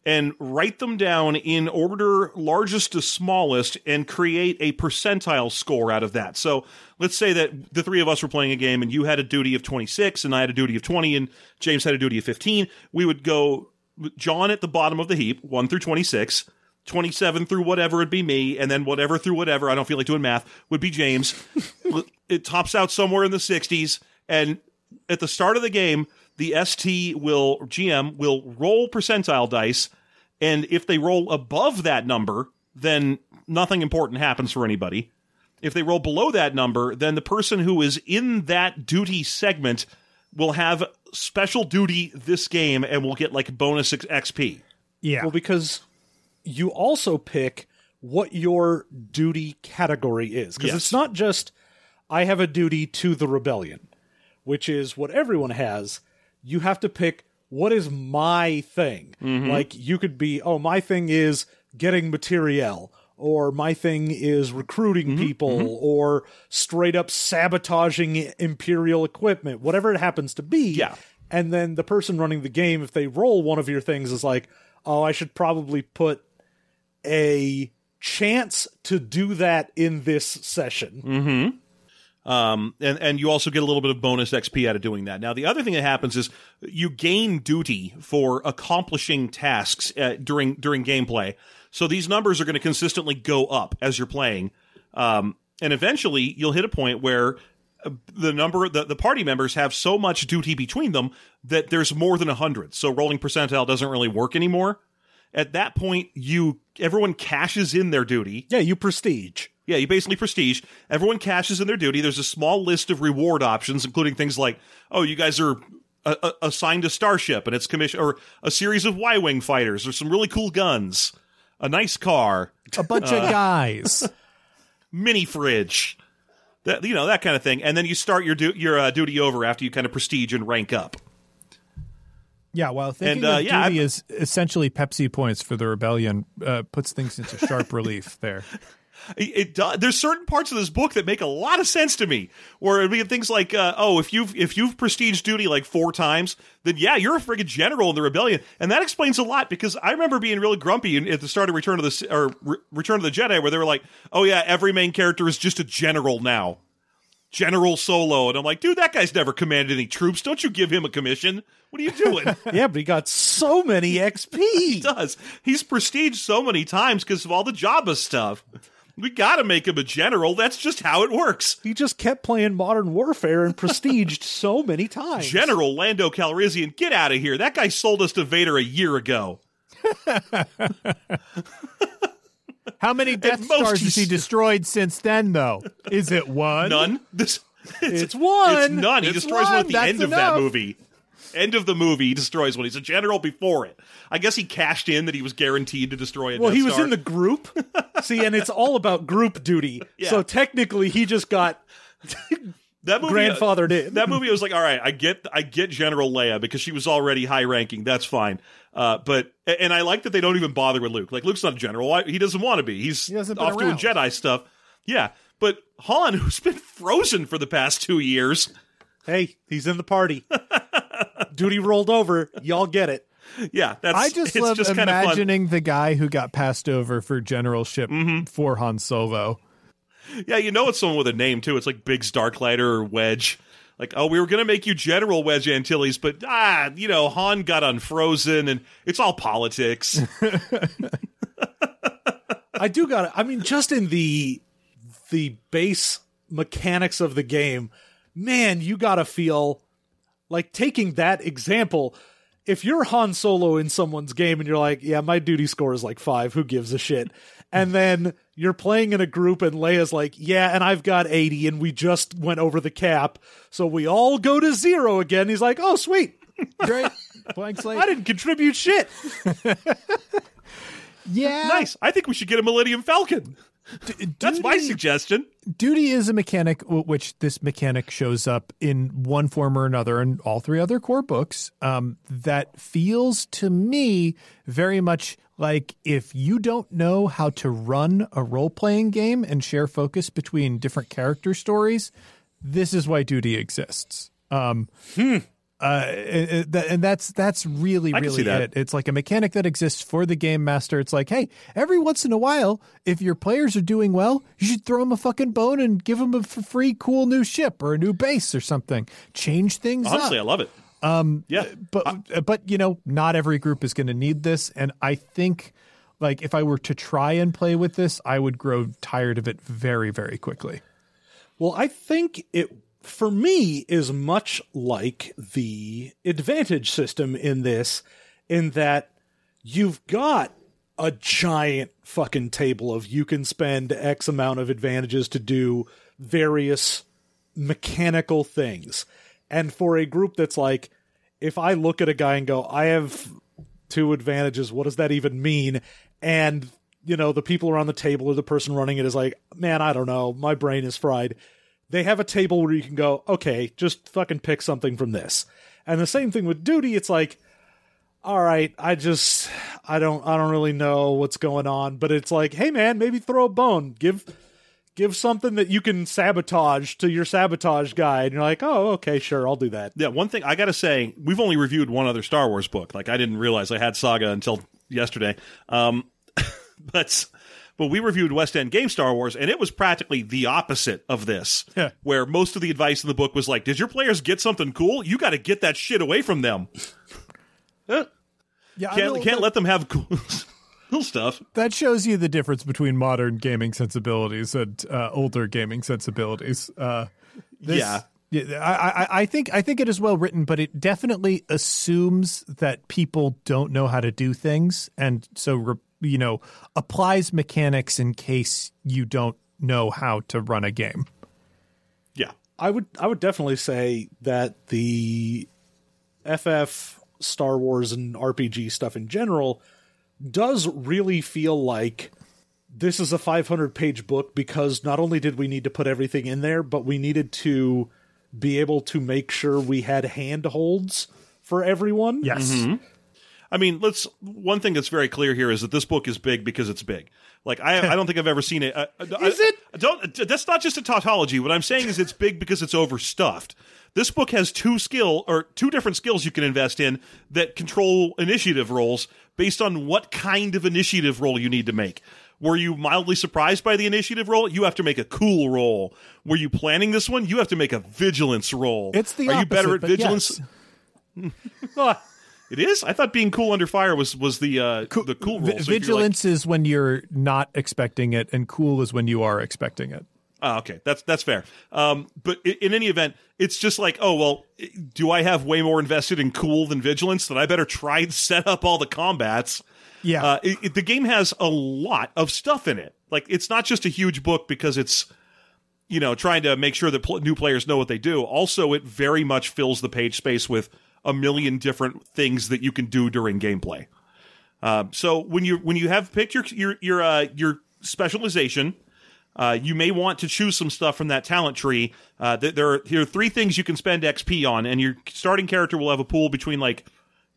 and write them down in order largest to smallest and create a percentile score out of that. So let's say that the three of us were playing a game and you had a duty of 26 and I had a duty of 20 and James had a duty of 15. We would go John at the bottom of the heap, 1 through 26. 27 through whatever would be me, and then whatever through whatever, I don't feel like doing math, would be James. it tops out somewhere in the 60s, and at the start of the game, the ST will, GM will roll percentile dice, and if they roll above that number, then nothing important happens for anybody. If they roll below that number, then the person who is in that duty segment will have special duty this game and will get like bonus XP. Yeah. Well, because you also pick what your duty category is. Because Yes. it's not just, I have a duty to the rebellion, which is what everyone has. You have to pick what is my thing. Mm-hmm. Like, you could be, oh, my thing is getting materiel. Or my thing is recruiting mm-hmm. people, mm-hmm. or straight up sabotaging Imperial equipment, whatever it happens to be. Yeah. And then the person running the game, if they roll one of your things, is like, oh, I should probably put a chance to do that in this session. Um, and and you also get a little bit of bonus XP out of doing that. Now, the other thing that happens is you gain duty for accomplishing tasks uh, during during gameplay. So these numbers are going to consistently go up as you're playing, um, and eventually you'll hit a point where uh, the number the, the party members have so much duty between them that there's more than a hundred. So rolling percentile doesn't really work anymore. At that point, you everyone cashes in their duty. Yeah, you prestige. Yeah, you basically prestige. Everyone cashes in their duty. There's a small list of reward options, including things like, oh, you guys are uh, uh, assigned a starship and it's commission, or a series of Y wing fighters, or some really cool guns, a nice car, A bunch of guys. mini fridge, that you know that kind of thing. And then you start your du- your uh, duty over after you kind of prestige and rank up. Yeah, well, thinking And, uh, of yeah, duty I'm- is essentially Pepsi points for the rebellion uh, puts things into sharp relief there. It, it does. There's certain parts of this book that make a lot of sense to me. Where it'd be things like, uh, oh, if you've if you've prestige duty like four times, then yeah, you're a friggin' general in the rebellion, and that explains a lot. Because I remember being really grumpy in- at the start of Return of the or Re- Return of the Jedi, where they were like, oh yeah, every main character is just a general now, General Solo, and I'm like, dude, that guy's never commanded any troops. Don't you give him a commission? What are you doing? Yeah, but he got so many XP. he does. He's prestige so many times because of all the Jabba stuff. We got to make him a general. That's just how it works. He just kept playing Modern Warfare and prestiged so many times. General Lando Calrissian, get out of here. That guy sold us to Vader a year ago. How many Death most Stars has he destroyed since then, though? Is it one? None. This It's one. it's none. He It's destroys one, one. at the That's end of enough. that movie. End of the movie, he destroys one. He's a general before it. I guess he cashed in that he was guaranteed to destroy a Well, Death he was Star. in the group. See, and it's all about group duty. Yeah. So technically, he just got that movie, grandfathered in. that movie was like, all right, I get I get General Leia because she was already high ranking. That's fine. Uh, but and I like that they don't even bother with Luke. Like Luke's not a general. He doesn't want to be. He's He hasn't been off doing. Jedi stuff. Yeah, but Han, who's been frozen for the past two years, hey, he's in the party. duty rolled over. Y'all get it. yeah, that's I just it's love just kind fun. imagining the guy who got passed over for generalship Mm-hmm. for Han Solo. Yeah, you know it's someone with a name too. It's like Biggs Darklighter or Wedge. Like, oh, we were gonna make you General Wedge Antilles, but ah, you know, Han got unfrozen, and it's all politics. I do got to I mean, just in the the base mechanics of the game, man, you got to feel like taking that example. If you're Han Solo in someone's game and you're like, yeah, my duty score is like five, who gives a shit? And then you're playing in a group and Leia's like, yeah, and I've got 80 and we just went over the cap. So we all go to zero again. He's like, oh, sweet. Great. Blank slate. I didn't contribute shit. Yeah, Nice. I think we should get a Millennium Falcon. That's my suggestion. Duty is a mechanic, which this mechanic shows up in one form or another in all three other core books. Um, that feels to me very much like if you don't know how to run a role playing game and share focus between different character stories, this is why Duty exists. Um, uh, and, and that's that's really really that. it. It's like a mechanic that exists for the game master. It's like, hey, every once in a while, if your players are doing well, you should throw them a fucking bone and give them a free cool new ship or a new base or something. Change things Honestly, I love it. Um, yeah. But uh, but you know, not every group is going to need this, and I think. Like if I were to try and play with this, I would grow tired of it very, very quickly. Well, I think it for me is much like the advantage system in this, in that you've got a giant fucking table of you can spend X amount of advantages to do various mechanical things. And for a group that's like, if I look at a guy and go, I have two advantages, what does that even mean? And, you know, the people around the table or the person running it is like, man, I don't know, my brain is fried. They have a table where you can go, okay, just fucking pick something from this. And the same thing with duty, it's like, all right, I just I don't I don't really know what's going on, but it's like, hey man, maybe throw a bone. Give give something that you can sabotage to your sabotage guy and you're like, "Oh, okay, sure, I'll do that." Yeah, one thing I got to say, we've only reviewed one other Star Wars book. Like I didn't realize I had Saga until yesterday. Um, but but we reviewed West End Game Star Wars, and it was practically the opposite of this. Yeah. Where most of the advice in the book was like, "Did your players get something cool? You got to get that shit away from them. Yeah, Can't can't let them have cool, cool stuff." that shows you the difference between modern gaming sensibilities and uh, older gaming sensibilities. Uh, this- Yeah. yeah. I, I, I think I think it is well written, but it definitely assumes that people don't know how to do things, and so re, you know applies mechanics in case you don't know how to run a game. Yeah. I would I would definitely say that the FF Star Wars and RPG stuff in general does really feel like this is a 500 page book because not only did we need to put everything in there, but we needed to be able to make sure we had handholds for everyone. Yes. I mean, let's. One thing that's very clear here is that this book is big because it's big. Like I, I don't think I've ever seen it. Uh, Is it? I don't. That's not just a tautology. What I'm saying is it's big because it's overstuffed. This book has two skill or two different skills you can invest in that control initiative rolls based on what kind of initiative roll you need to make. Were you mildly surprised by the initiative roll? You have to make a cool roll. Were you planning this one? You have to make a vigilance roll. It's the Are you better at vigilance? yes. It is. I thought being cool under fire was was the uh, the cool roll. Vi- So you're like- vigilance is when you're not expecting it, and cool is when you are expecting it. Oh, okay, that's that's fair. Um, but in, in any event, it's just like, oh well, do I have way more invested in cool than vigilance? That I better try and set up all the combats. Yeah. Uh, it, it- the game has a lot of stuff in it. Like it's not just a huge book because it's you know trying to make sure that pl- new players know what they do. Also, it very much fills the page space with a million different things that you can do during gameplay. Um, so when you when you have picked your your your uh, your specialization, uh, you may want to choose some stuff from that talent tree. Uh, th- there are here are three things you can spend XP on, and your starting character will have a pool between like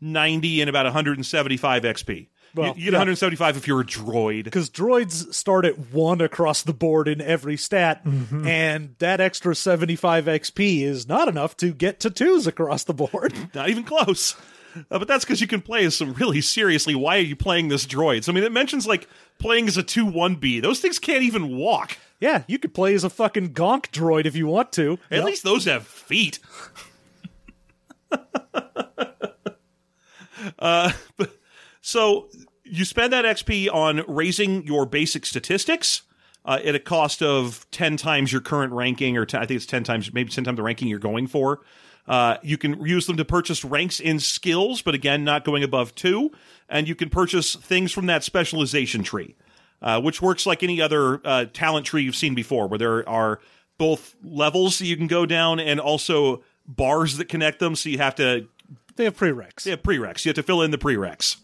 ninety and about one hundred and seventy five XP. Well, you, get yeah. 175 if you're a droid. because droids start at one across the board in every stat, and that extra 75 XP is not enough to get to twos across the board. Not even close. Uh, but that's because you can play as some really seriously. Why are you playing this droids? I mean, it mentions like playing as a two one B. Those things can't even walk. yeah, you could play as a fucking gonk droid if you want to. At least those have feet. uh, but, so you spend that XP on raising your basic statistics uh, at a cost of 10 times your current ranking, or 10, I think it's 10 times, maybe 10 times the ranking you're going for. Uh, you can use them to purchase ranks in skills, but again, not going above two. And you can purchase things from that specialization tree, uh, which works like any other uh, talent tree you've seen before, where there are both levels that you can go down and also bars that connect them. So you have to They have prereqs. they have prereqs. You have to fill in the prereqs.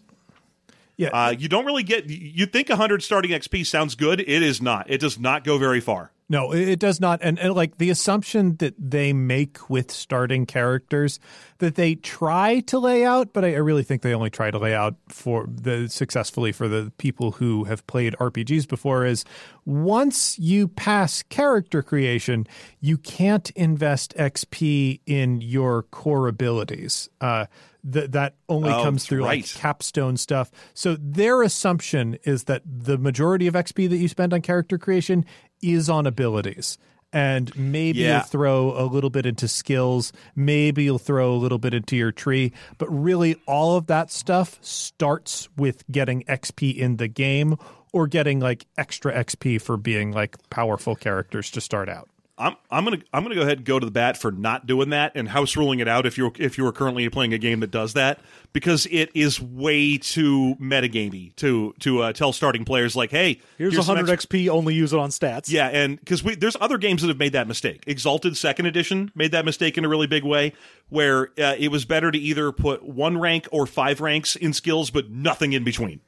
Yeah. Uh, you don't really get. You think 100 starting XP sounds good. It is not. It does not go very far. No, it does not. And, and like the assumption that they make with starting characters that they try to lay out, but I, I really think they only try to lay out for the successfully for the people who have played RPGs before is once you pass character creation, you can't invest XP in your core abilities. Uh, th- that only Oh, comes through right. like capstone stuff. So their assumption is that the majority of XP that you spend on character creation is on abilities. And maybe Yeah. you'll throw a little bit into skills, maybe you'll throw a little bit into your tree, but really all of that stuff starts with getting XP in the game or getting like extra XP for being like powerful characters to start out. I'm I'm gonna I'm gonna go ahead and go to the bat for not doing that and house ruling it out if you're if you are currently playing a game that does that because it is way too metagamey to to uh, tell starting players like hey Here's, some 100 ex- XP, only use it on stats. yeah and because we there's other games that have made that mistake Exalted Second Edition made that mistake in a really big way where uh, it was better to either put one rank or five ranks in skills but nothing in between.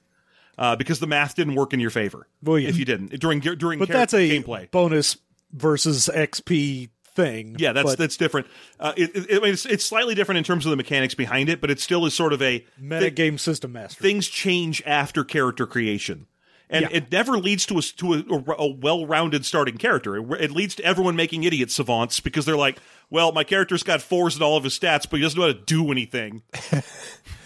Uh, because the math didn't work in your favor Well, yeah. if you didn't during during But char- that's a gameplay. bonus versus XP thing. Yeah, that's but that's different. Uh, it, it, I mean, it's, it's slightly different in terms of the mechanics behind it, but it still is sort of a meta thi- game system master. things change after character creation, and Yeah. it never leads to a to a, a well-rounded starting character. It, it leads to everyone making idiot savants because they're like, "Well, my character's got fours in all of his stats, but he doesn't know how to do anything."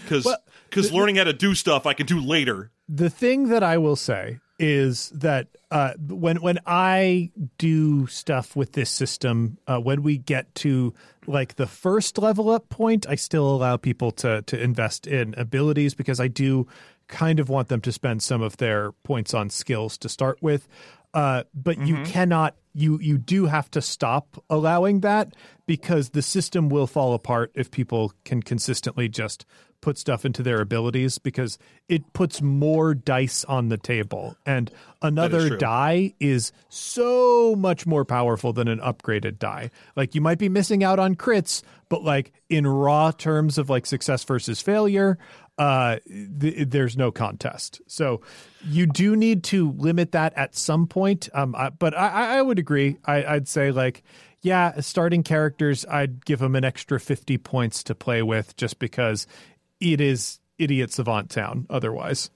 Because because learning how to do stuff I can do later. the thing that I will say is that uh, when when I do stuff with this system, uh, when we get to like the first level up point, I still allow people to to invest in abilities because I do kind of want them to spend some of their points on skills to start with. Uh, but you cannot you you do have to stop allowing that because the system will fall apart if people can consistently just put stuff into their abilities because it puts more dice on the table. And another die is so much more powerful than an upgraded die. Like you might be missing out on crits but like in raw terms of like success versus failure uh th- there's no contest. So you do need to limit that at some point um I, but I, I would agree. I, i'd say like yeah starting characters i'd give them an extra 50 points to play with just because it is idiot savant town otherwise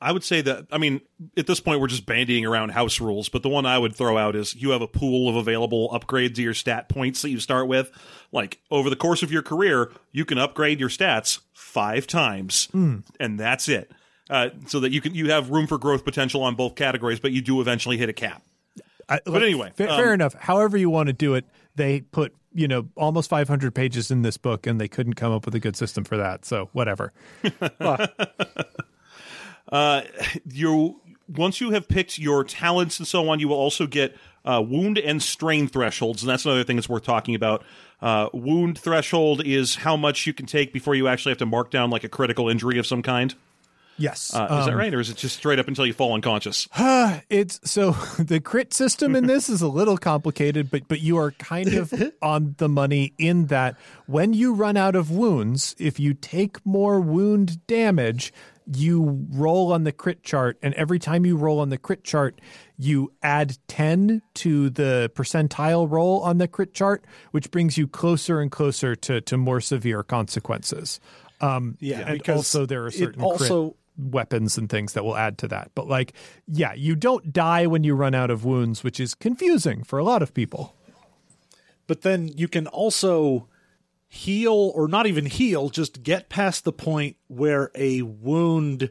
I would say that, I mean, at this point, we're just bandying around house rules, but the one I would throw out is you have a pool of available upgrades to your stat points that you start with. Like, over the course of your career, you can upgrade your stats five times, and that's it. Uh, so that you can you have room for growth potential on both categories, but you do eventually hit a cap. I, But anyway, fa- um, fair enough however you want to do it they put you know almost 500 pages in this book and they couldn't come up with a good system for that so whatever Uh, you once you have picked your talents and so on, you will also get uh, wound and strain thresholds, and that's another thing that's worth talking about. Uh, wound threshold is how much you can take before you actually have to mark down like a critical injury of some kind. Yes Uh, is that Um, right, or is it just straight up until you fall unconscious? It's so the crit system in this is a little complicated, but but you are kind of on the money in that when you run out of wounds, if you take more wound damage, you roll on the crit chart, and every time you roll on the crit chart, you add ten to the percentile roll on the crit chart, which brings you closer and closer to to more severe consequences. Um, Yeah, and because also there are it certain also- crit weapons and things that will add to that. But like, yeah, you don't die when you run out of wounds, which is confusing for a lot of people. but then you can also heal or not even heal just get past the point where a wound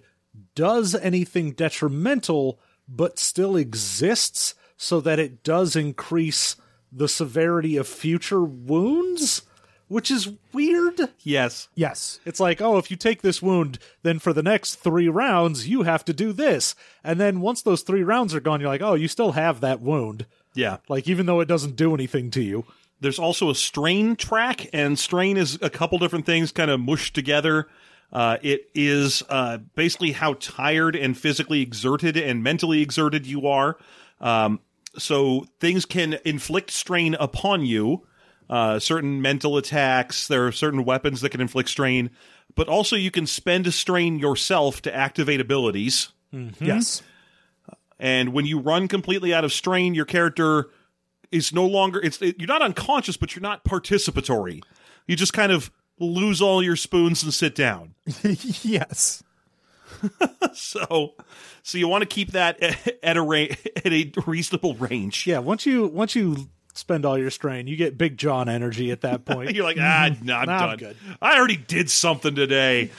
does anything detrimental but still exists so that it does increase the severity of future wounds which is weird Yes. Yes. it's like oh if you take this wound then for the next 3 rounds you have to do this and then once those 3 rounds are gone you're like oh you still have that wound Yeah. like even though it doesn't do anything to you There's also a strain track, and strain is a couple different things kind of mushed together. Uh, it is uh, basically how tired and physically exerted and mentally exerted you are. Um, so things can inflict strain upon you. Uh, certain mental attacks. There are certain weapons that can inflict strain, but also you can spend a strain yourself to activate abilities. Yes. And when you run completely out of strain, your character is no longer it's you're not unconscious, but you're not participatory. You just kind of lose all your spoons and sit down. yes. So, so you want to keep that at, at a ra- at a reasonable range. Yeah, once you once you spend all your strain, you get Big John energy at that point. You're like, ah, no, I'm Nah, I'm done. good. I already did something today.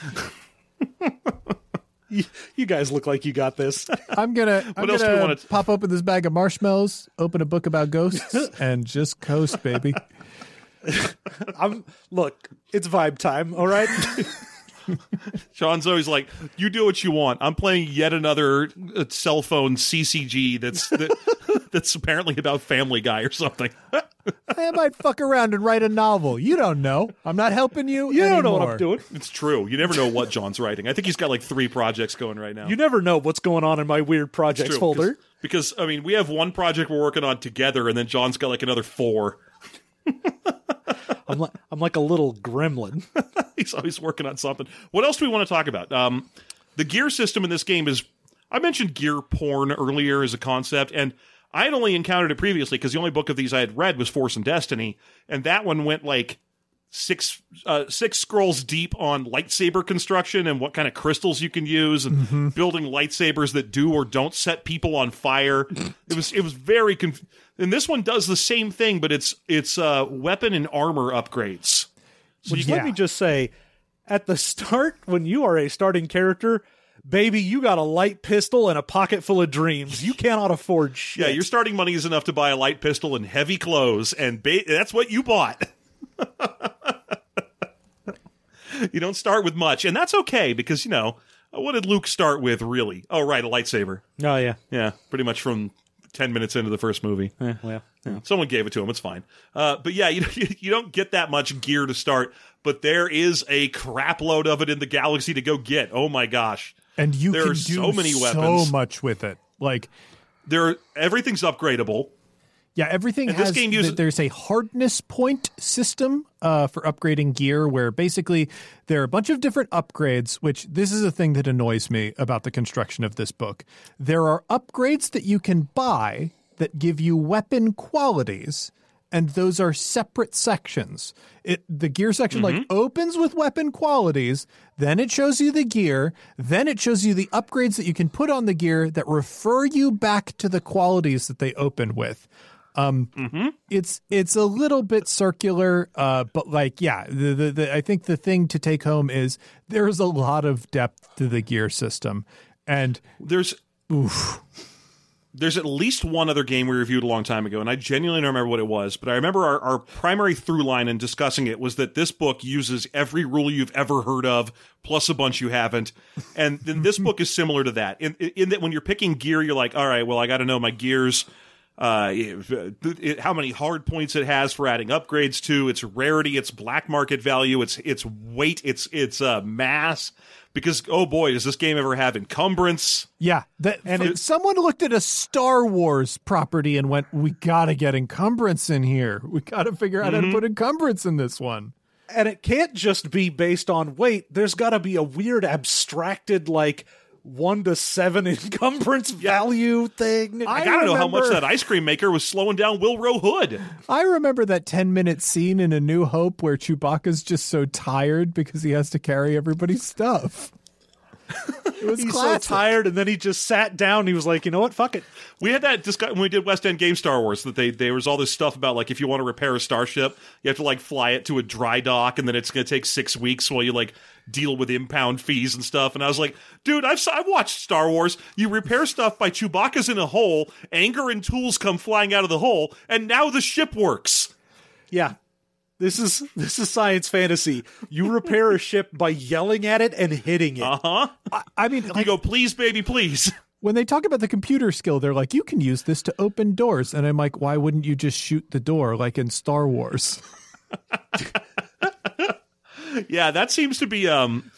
you, you guys look like you got this. I'm gonna I'm What else do we gonna wanna pop open this bag of marshmallows, open a book about ghosts, and just coast, baby. I'm look, it's vibe time, all right? Sean's always like, "You do what you want." I'm playing yet another uh, cell phone CCG that's that, that's apparently about Family Guy or something. I might fuck around and write a novel. You don't know. I'm not helping you. You don't know what. I'm doing. It's true. You never know what John's writing. I think he's got like three projects going right now. You never know what's going on in my weird projects True, folder. Because, because I mean, we have one project we're working on together, and then John's got like another four. I'm like I'm like a little gremlin. He's always working on something. What else do we want to talk about? Um, the gear system in this game is. I mentioned gear porn earlier as a concept, and I had only encountered it previously because the only book of these I had read was Force and Destiny, and that one went like six uh, six scrolls deep on lightsaber construction and what kind of crystals you can use and building lightsabers that do or don't set people on fire. it was it was very conf- and this one does the same thing, but it's it's uh, weapon and armor upgrades. So you Yeah. Let me just say, at the start, when you are a starting character, baby, you got a light pistol and a pocket full of dreams. You cannot afford shit. Yeah, your starting money is enough to buy a light pistol and heavy clothes, and ba- that's what you bought. you don't start with much, and that's okay because you know what did Luke start with? Really? Oh, right, a lightsaber. Oh yeah. Yeah, pretty much from ten minutes into the first movie. Eh, well, yeah. Someone gave it to him. It's fine. Uh, but yeah, you, you don't get that much gear to start, but there is a crap load of it in the galaxy to go get. Oh my gosh, And you There can are do so many so much with it. Like there everything's upgradable. Yeah, everything And this has. game th- uses- there's a hardness point system uh, for upgrading gear, where basically there are a bunch of different upgrades. Which this is a thing that annoys me about the construction of this book. There are upgrades that you can buy that give you weapon qualities, and those are separate sections. It the gear section like opens with weapon qualities, then it shows you the gear, then it shows you the upgrades that you can put on the gear that refer you back to the qualities that they open with. Um, it's it's a little bit circular, uh, but like yeah, the, the, the I think the thing to take home is there's a lot of depth to the gear system, and There's there's at least one other game we reviewed a long time ago, and I genuinely don't remember what it was, but I remember our, our primary through line in discussing it was that this book uses every rule you've ever heard of, plus a bunch you haven't. And then this book is similar to that. In, in that when you're picking gear, you're like, all right, well, I got to know my gears. Uh, it- it- how many hard points it has for adding upgrades to its rarity, its black market value, its its weight, its its uh, mass. Because oh boy, does this game ever have encumbrance? yeah, that and it- someone looked at a Star Wars property and went, "We got to get encumbrance in here. We got to figure out how to mm-hmm. put encumbrance in this one." And it can't just be based on weight. There's got to be a weird abstracted like one to seven encumbrance value thing. I gotta know how much that ice cream maker was slowing down Willrow Hood. I remember that 10 minute scene in A New Hope where Chewbacca's just so tired because he has to carry everybody's stuff. It was He's classic. so tired, and then he just sat down. And he was like, "You know what? Fuck it." We had that discussion when we did West End Game Star Wars that they there was all this stuff about like if you want to repair a starship, you have to like fly it to a dry dock and then it's going to take six weeks while you like deal with impound fees and stuff. And I was like, dude, I've I've watched Star Wars. You repair stuff by Chewbacca's in a hole, anger and tools come flying out of the hole, and now the ship works. Yeah. This is this is science fantasy. You repair a ship by yelling at it and hitting it. Uh huh. I mean, You go, please, baby, please. when they talk about the computer skill, they're like, you can use this to open doors. And I'm like, why wouldn't you just shoot the door like in Star Wars? Yeah, that seems to be um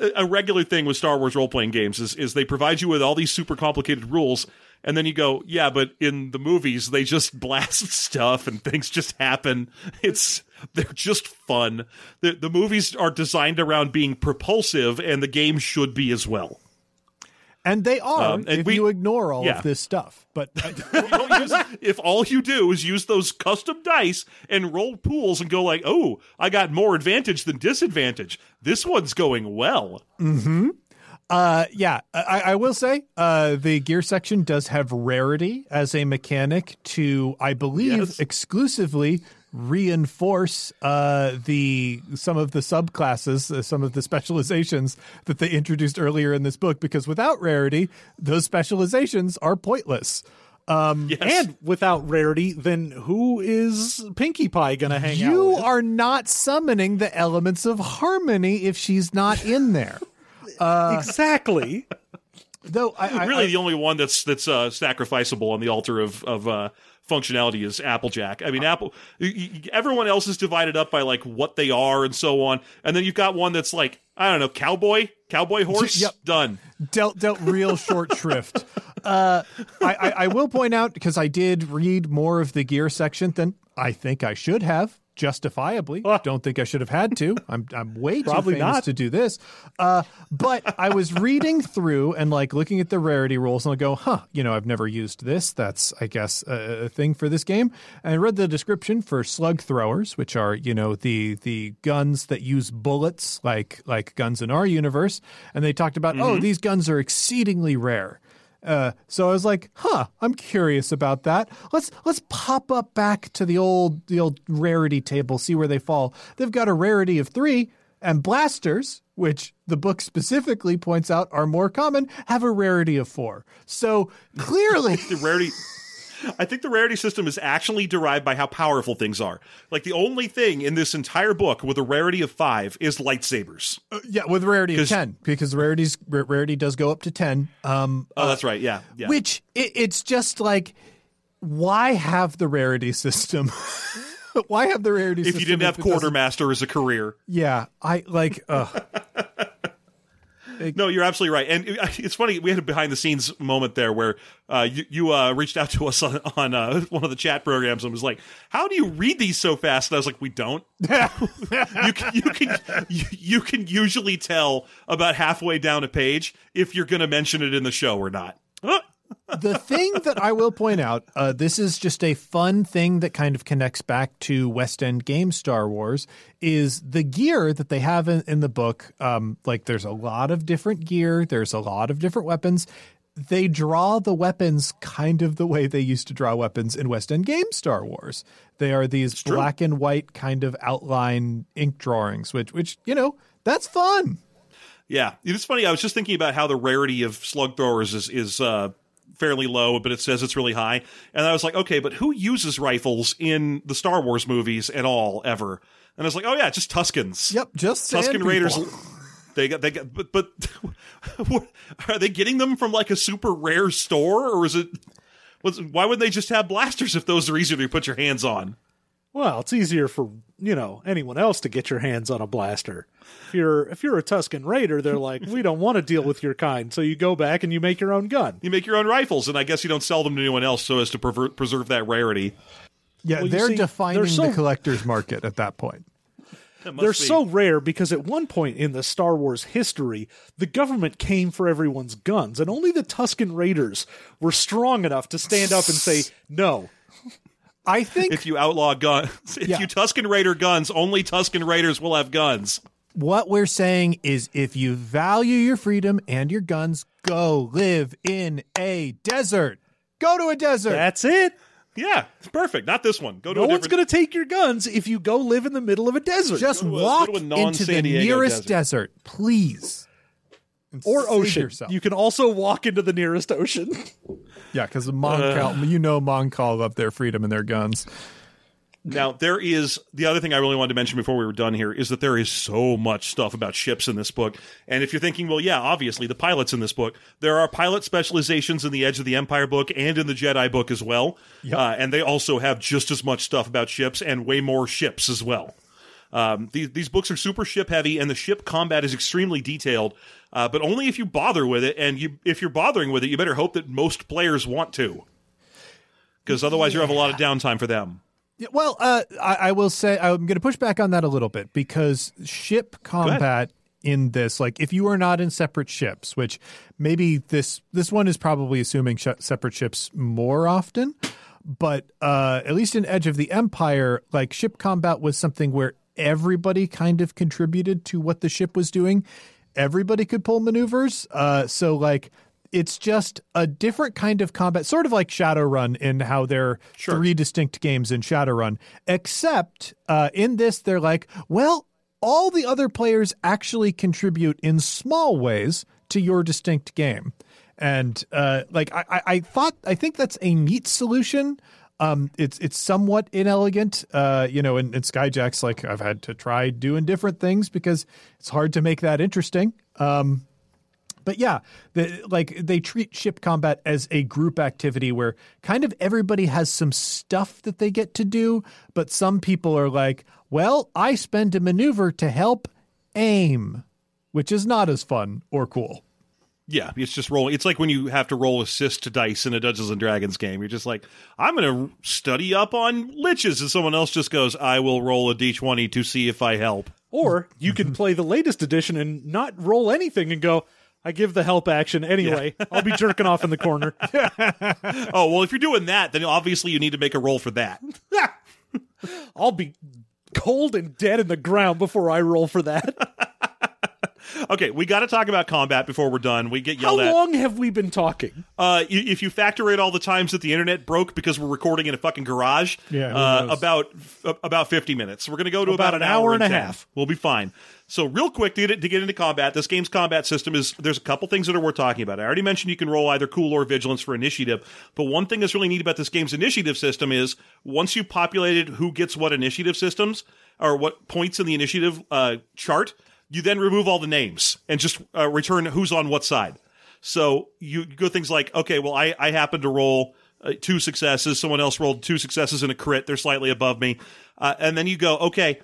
a a regular thing with Star Wars role playing games is is they provide you with all these super complicated rules And then you go, yeah, but in the movies they just blast stuff and things just happen. It's they're just fun. The the movies are designed around being propulsive, and the game should be as well. And they are Um, and if we- you ignore all yeah. of this stuff. But If you don't use- if all you do is use those custom dice and roll pools and go like, oh, I got more advantage than disadvantage. This one's going well. Hmm. Uh, yeah, I, I will say uh, the gear section does have rarity as a mechanic to, I believe, Yes. exclusively reinforce uh, the some of the subclasses, uh, some of the specializations that they introduced earlier in this book. Because without rarity, those specializations are pointless. Yes. And without rarity, then who is Pinkie Pie going to hang out You are not summoning the elements of harmony if she's not in there. exactly. Though I, I, really I- the only one that's that's uh, sacrificable on the altar of of uh, functionality is Applejack. I mean, Apple. Everyone else is divided up by like what they are and so on, and then you've got one that's like I don't know, cowboy, cowboy horse. Yep. Done. dealt dealt real short shrift. Uh, I, I, I will point out because I did read more of the gear section than I think I should have. Justifiably, don't think I should have had to. I'm I'm way Probably too famous not. to do this. Uh, but I was reading through and like looking at the rarity rules, and I go, huh, you know, I've never used this. That's I guess a, a thing for this game. And I read the description for slug throwers, which are you know the the guns that use bullets, like like guns in our universe. And they talked about, oh, these guns are exceedingly rare. Uh, so I was like, "Huh, I'm curious about that. Let's let's pop up back to the old the old rarity table, see where they fall. They've got a rarity of three, and blasters, which the book specifically points out are more common, have a rarity of four. So clearly, The rarity. I think the rarity system is actually derived by how powerful things are. Like the only thing in this entire book with a rarity of five is lightsabers. yeah, with rarity of ten, because rarities r- rarity does go up to ten. Um, Oh, that's right. Yeah, yeah. which it, it's just like, why have the rarity system? why have the rarity if system If you didn't have quartermaster as a career. Yeah, I like. Uh, No, you're absolutely right. And it's funny, we had a behind the scenes moment there where uh, you, you uh, reached out to us on, on uh, one of the chat programs and was like, "How do you read these so fast?" And I was like, "We don't. you can you can you, you can usually tell about halfway down a page if you're going to mention it in the show or not." The thing that I will point out, uh, this is just a fun thing that kind of connects back to West End game Star Wars, is the gear that they have in, in the book. Um, like, there's a lot of different gear, there's a lot of different weapons. They draw the weapons kind of the way they used to draw weapons in West End game Star Wars. They are these black and white kind of outline ink drawings, which, which you know, that's fun. Yeah, it's funny. I was just thinking about how the rarity of slug throwers is is uh, fairly low, but it says it's really high. And I was like, okay, but who uses rifles in the Star Wars movies at all ever? And I was like, oh yeah, just Tuskens. Yep, just Tusken sand Raiders. They got they got, but but what, are they getting them from like a super rare store, or is it? Why would they just have blasters if those are easier to put your hands on? Well, it's easier for you know anyone else to get your hands on a blaster. If you're if you're a Tusken Raider, they're like, we don't want to deal with your kind, so you go back and you make your own gun. You make your own rifles, and I guess you don't sell them to anyone else so as to prever- preserve that rarity. Yeah, Well, they're see, defining they're so- the collector's market at that point. That They're be- so rare because at one point in the Star Wars history, the government came for everyone's guns, and only the Tusken Raiders were strong enough to stand up and say, "No, I think if you outlaw guns, if Yeah. you Tusken Raider guns, only Tusken Raiders will have guns. what we're saying is if you value your freedom and your guns, go live in a desert. Go to a desert. that's it. Yeah, it's perfect. Not this one. Go to No a one's different. going to take your guns if you go live in the middle of a desert Just Go a- walk a into the nearest desert. desert, please. And or save ocean. yourself. You can also walk into the nearest ocean. yeah, because Mon Cal, you know, Mon Cal love their freedom and their guns. Now there is the other thing I really wanted to mention before we were done here is that there is so much stuff about ships in this book. And if you're thinking, well, yeah, obviously the pilots in this book, there are pilot specializations in the Edge of the Empire book and in the Jedi book as well. Uh, and they also have just as much stuff about ships and way more ships as well. Um, these, these books are super ship heavy, and the ship combat is extremely detailed. Uh, but only if you bother with it, and you if you're bothering with it, you better hope that most players want to, because otherwise you have a lot of downtime for them. Yeah, well, uh, I, I will say I'm going to push back on that a little bit because ship combat in this, like if you are not in separate ships, which maybe this this one is probably assuming sh- separate ships more often, but uh, at least in Edge of the Empire, like ship combat was something where everybody kind of contributed to what the ship was doing. Everybody could pull maneuvers, uh, so like it's just a different kind of combat, sort of like Shadowrun in how there are Sure. three distinct games in Shadowrun. Except uh, in this, they're like, well, all the other players actually contribute in small ways to your distinct game. And uh, like I, I, I thought, I think that's a neat solution. Um, it's it's somewhat inelegant, uh, you know. And, and Skyjack's like I've had to try doing different things because it's hard to make that interesting. Um, but yeah, the, like they treat ship combat as a group activity where kind of everybody has some stuff that they get to do, but some people are like, well, I spend a maneuver to help aim, which is not as fun or cool. Yeah, it's just rolling. It's like when you have to roll assist dice in a Dungeons and Dragons game. You're just like, I'm going to study up on liches, and someone else just goes, I will roll a d20 to see if I help. Or you can play the latest edition and not roll anything and go, I give the help action anyway. I'll be jerking off in the corner. Oh, well, if you're doing that, then obviously you need to make a roll for that. I'll be cold and dead in the ground before I roll for that. Okay, we got to talk about combat before we're done. We get How yelled at. long have we been talking? Uh, i- if you factor in all the times that the internet broke because we're recording in a fucking garage, Yeah, uh, about f- about fifty minutes. We're gonna go to about, About an hour and a half. We'll be fine. So, real quick to get, to get into combat, this game's combat system is there's a couple things that are worth talking about. I already mentioned you can roll either cool or vigilance for initiative, but one thing that's really neat about this game's initiative system is once you've populated who gets what initiative systems or what points in the initiative uh, chart, you then remove all the names and just uh, return who's on what side. So you go things like, okay, well, I, I happen to roll uh, two successes. Someone else rolled two successes and a crit. They're slightly above me. Uh, and then you go, okay,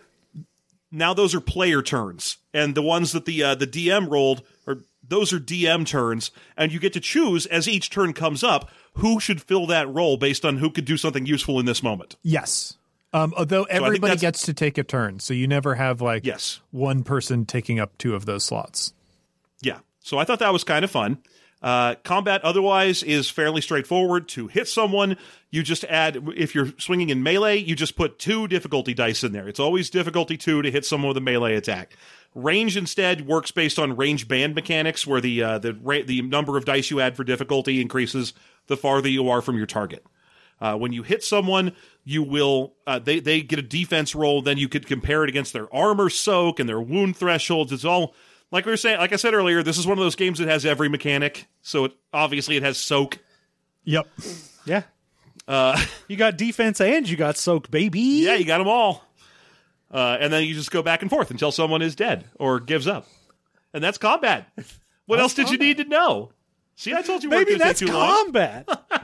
now those are player turns. And the ones that the, uh, the DM rolled are, those are DM turns. And you get to choose as each turn comes up who should fill that role based on who could do something useful in this moment. Yes. Um, although everybody that's- gets to take a turn, so you never have like Yes. one person taking up two of those slots. Yeah. So I thought that was kind of fun. Uh, combat otherwise is fairly straightforward. To hit someone, you just add, if you're swinging in melee, you just put two difficulty dice in there. It's always difficulty two to hit someone with a melee attack. Range instead works based on range band mechanics, where the uh, the ra- the number of dice you add for difficulty increases the farther you are from your target. Uh, when you hit someone, you will uh, they they get a defense roll. Then you could compare it against their armor soak and their wound thresholds. It's all like we were saying. Like I said earlier, this is one of those games that has every mechanic. So it, obviously it has soak. Yep. Yeah. Uh, you got defense and you got soak, baby. Yeah, you got them all. Uh, and then you just go back and forth until someone is dead or gives up, and that's combat. What else did you need to know? See, I told you Maybe that's take too long. combat.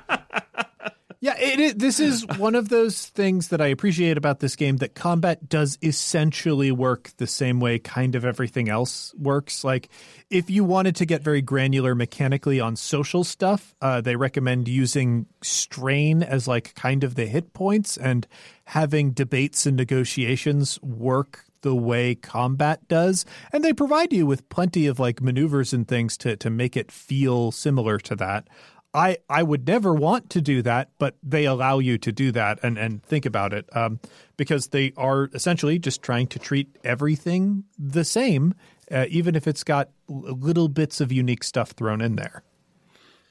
Yeah, it, it, this is one of those things that I appreciate about this game that combat does essentially work the same way kind of everything else works. Like, if you wanted to get very granular mechanically on social stuff, uh, they recommend using strain as like kind of the hit points and having debates and negotiations work the way combat does and they provide you with plenty of like maneuvers and things to to make it feel similar to that I, I would never want to do that, but they allow you to do that and, and think about it um, because they are essentially just trying to treat everything the same, uh, even if it's got little bits of unique stuff thrown in there.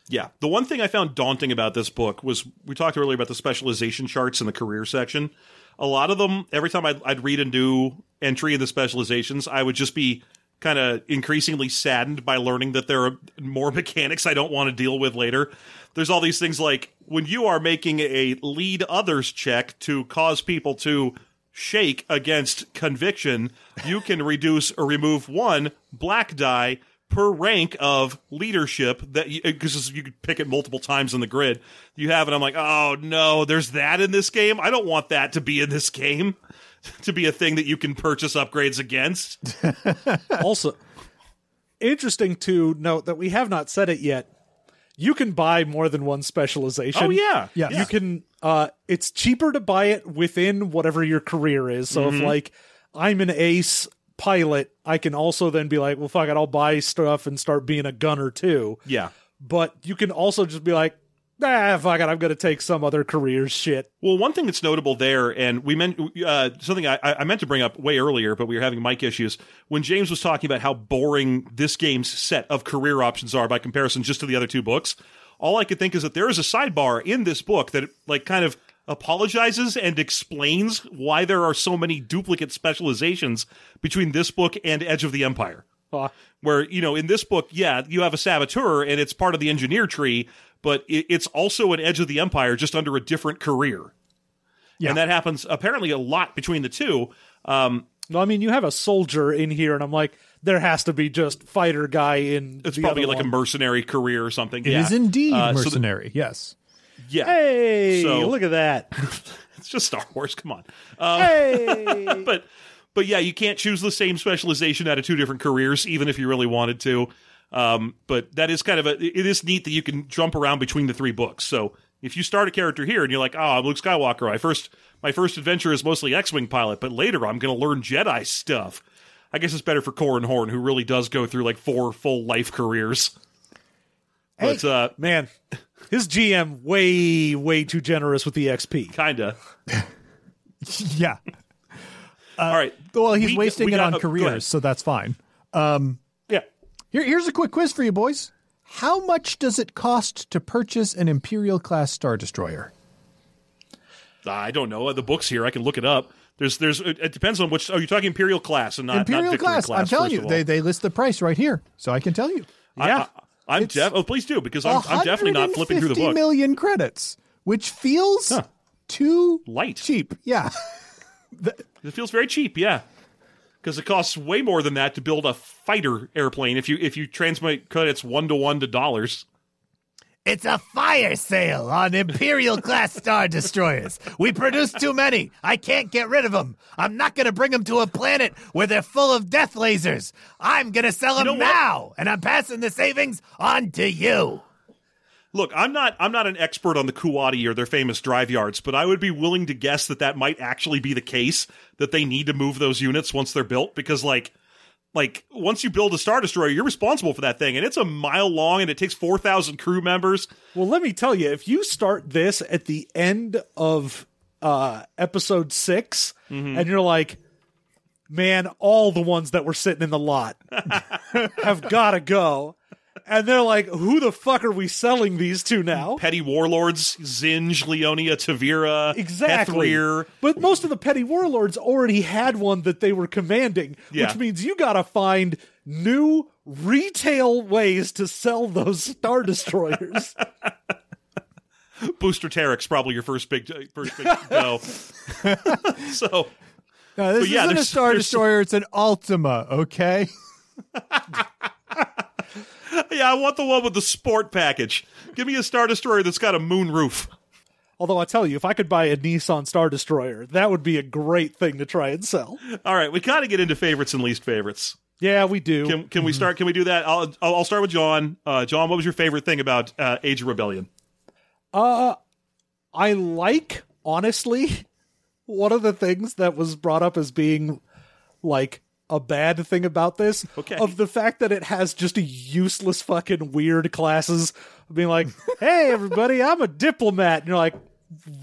Yeah. The one thing I found daunting about this book was we talked earlier about the specialization charts in the career section. A lot of them, every time I'd, I'd read a new entry in the specializations, I would just be kind of increasingly saddened by learning that there are more mechanics I don't want to deal with later. There's all these things like when you are making a lead others check to cause people to shake against conviction, you can reduce or remove one black die per rank of leadership that because you, could pick it multiple times in the grid. You have it i'm like oh no there's that in this game? I don't want that to be in this game to be a thing that you can purchase upgrades against. also, interesting to note that we have not said it yet. You can buy more than one specialization. Oh yeah, Yes. You can. Uh, it's cheaper to buy it within whatever your career is. So Mm-hmm. if like I'm an ace pilot, I can also then be like, well, fuck it, I'll buy stuff and start being a gunner too. yeah. But you can also just be like, ah, fuck it, I'm gonna take some other career's shit. Well, one thing that's notable there, and we meant uh, something I, I meant to bring up way earlier, but we were having mic issues when James was talking about how boring this game's set of career options are by comparison just to the other two books. All I could think is that there is a sidebar in this book that like kind of apologizes and explains why there are so many duplicate specializations between this book and Edge of the Empire where you know in this book yeah you have a saboteur and it's part of the engineer tree but it, it's also an edge of the empire just under a different career Yeah. and that happens apparently a lot between the two um, no, I mean you have a soldier in here, and I'm like, there has to be just fighter guy in. it's the probably other like a mercenary career or something It is yeah. indeed Uh, so the- mercenary. yes. yeah Hey, So- look at that! it's just star wars come on um, hey, but but yeah you can't choose the same specialization out of two different careers even if you really wanted to um, but that is kind of a it is neat that you can jump around between the three books so if you start a character here and you're like oh i'm luke skywalker i first my first adventure is mostly x-wing pilot but later i'm going to learn jedi stuff i guess it's better for Corran Horn who really does go through like four full life careers but uh man, his GM way way too generous with the XP. kinda Yeah. all right Well, he's We- wasting we it on ahead. careers, so that's fine. Um, Here, here's a quick quiz for you, boys. How much does it cost to purchase an Imperial class Star Destroyer? i don't know the books here i can look it up there's there's it depends on which oh you're talking imperial class and not Imperial not Victory class. I'm telling you, they, they list the price right here, so I can tell you. I, I, am def- oh, please do because I'm, I'm definitely not flipping through the 150 book. million credits, which feels Huh. too Light. cheap. Yeah. It feels very cheap, yeah, because it costs way more than that to build a fighter airplane. If you if you transmit credits one to one to dollars, It's a fire sale on Imperial class Star Destroyers. We produce too many. I can't get rid of them. I'm not going to bring them to a planet where they're full of death lasers. I'm going to sell them know what? now, and I'm passing the savings on to you. Look, I'm not I'm not an expert on the Kuati or their famous drive yards, but I would be willing to guess that that might actually be the case that they need to move those units once they're built because like. Like once you build a star destroyer, you're responsible for that thing, and it's a mile long, and it takes four thousand crew members. Well, let me tell you, if you start this at the end of uh, episode 6 Mm-hmm. and you're like, man, all the ones that were sitting in the lot have got to go. And they're like, who the fuck are we selling these to now? Petty warlords: Zsinj, Leonia, Tavira, Exactly. Hethrir. But most of the petty warlords already had one that they were commanding, Yeah. which means you got to find new retail ways to sell those star destroyers. Booster Terrik probably your first big uh, first big go. so No, this yeah, isn't a Star Destroyer, it's an Altima, okay? yeah, I want the one with the sport package. Give me a Star Destroyer that's got a moon roof. Although I tell you, if I could buy a Nissan Star Destroyer, that would be a great thing to try and sell. All right, we kind of get into favorites and least favorites. Yeah, we do. Can can we start? Can we do that? I'll I'll I'll start with John. Uh, John, what was your favorite thing about uh, Age of Rebellion? Uh, I like honestly one of the things that was brought up as being like a bad thing about this Okay. of the fact that it has just a useless fucking weird classes being like, "Hey everybody, I'm a diplomat." And you're like,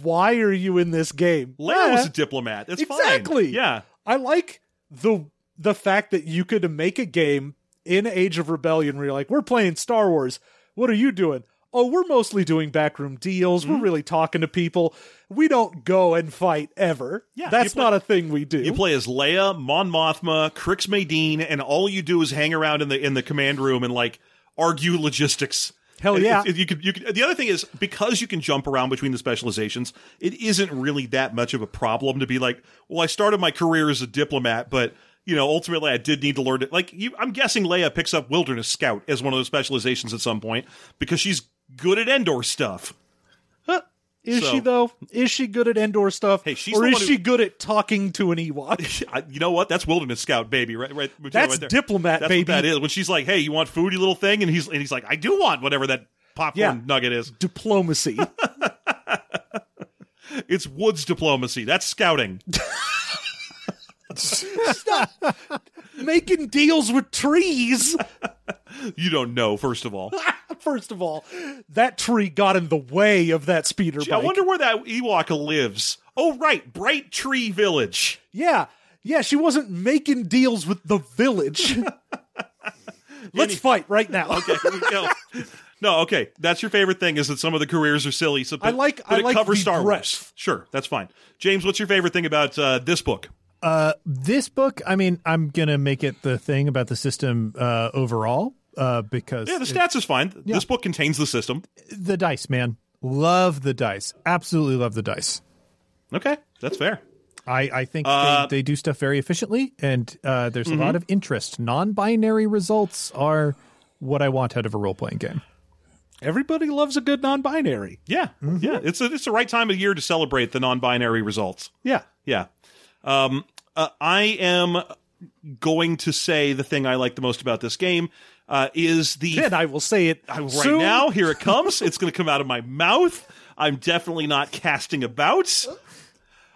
"Why are you in this game?" Leia was Eh. a diplomat. Fine. exactly. Yeah. I like the the fact that you could make a game in Age of Rebellion where you're like, we're playing Star Wars. What are you doing? Oh, we're mostly doing backroom deals. Mm-hmm. We're really talking to people. We don't go and fight ever. Yeah, that's play- not a thing we do. You play as Leia, Mon Mothma, Crix Madine, and all you do is hang around in the in the command room and like argue logistics. Hell yeah. if- if you could, you could, the other thing is because you can jump around between the specializations, it isn't really that much of a problem to be like, well, I started my career as a diplomat, but you know, ultimately I did need to learn it. Like, you, I'm guessing Leia picks up Wilderness Scout as one of those specializations at some point because she's good at Endor stuff. Huh. Is So- she though? Is she good at Endor stuff? Hey, she's or is who- she good at talking to an Ewok? I, you know what? That's wilderness scout, baby. Right, right. right That's there. diplomat, That's baby. what that is. When she's like, "Hey, you want food, you little thing?" and he's and he's like, "I do want whatever that popcorn Yeah. nugget is." Diplomacy. It's woods diplomacy. That's scouting. Making deals with trees. You don't know, first of all. First of all, that tree got in the way of that speeder Gee, I bike. wonder where that Ewok lives. Oh, right, Bright Tree Village. Yeah, yeah, she wasn't making deals with the village. Let's fight right now. Okay, here we go. No, okay. That's your favorite thing is that some of the careers are silly. So, but, I like- but I it like covers the Star Wars. breadth. Sure, that's fine. James, what's your favorite thing about uh, this book? Uh, this book, I mean, I'm gonna make it the thing about the system uh, overall uh, because Yeah, the stats is fine. This book contains the system. the dice, man, love the dice, absolutely love the dice. Okay, that's fair. I, I think Uh, they, they do stuff very efficiently, and uh, there's a lot of interest. Non-binary results are what I want out of a role-playing game. Everybody loves a good non-binary. Yeah, yeah. It's a, it's the right time of year to celebrate the non-binary results. Yeah. Yeah. Um, uh, I am going to say the thing I like the most about this game uh, is the And I will say it right soon. now. Here it comes. it's going to come out of my mouth. I'm definitely not casting about.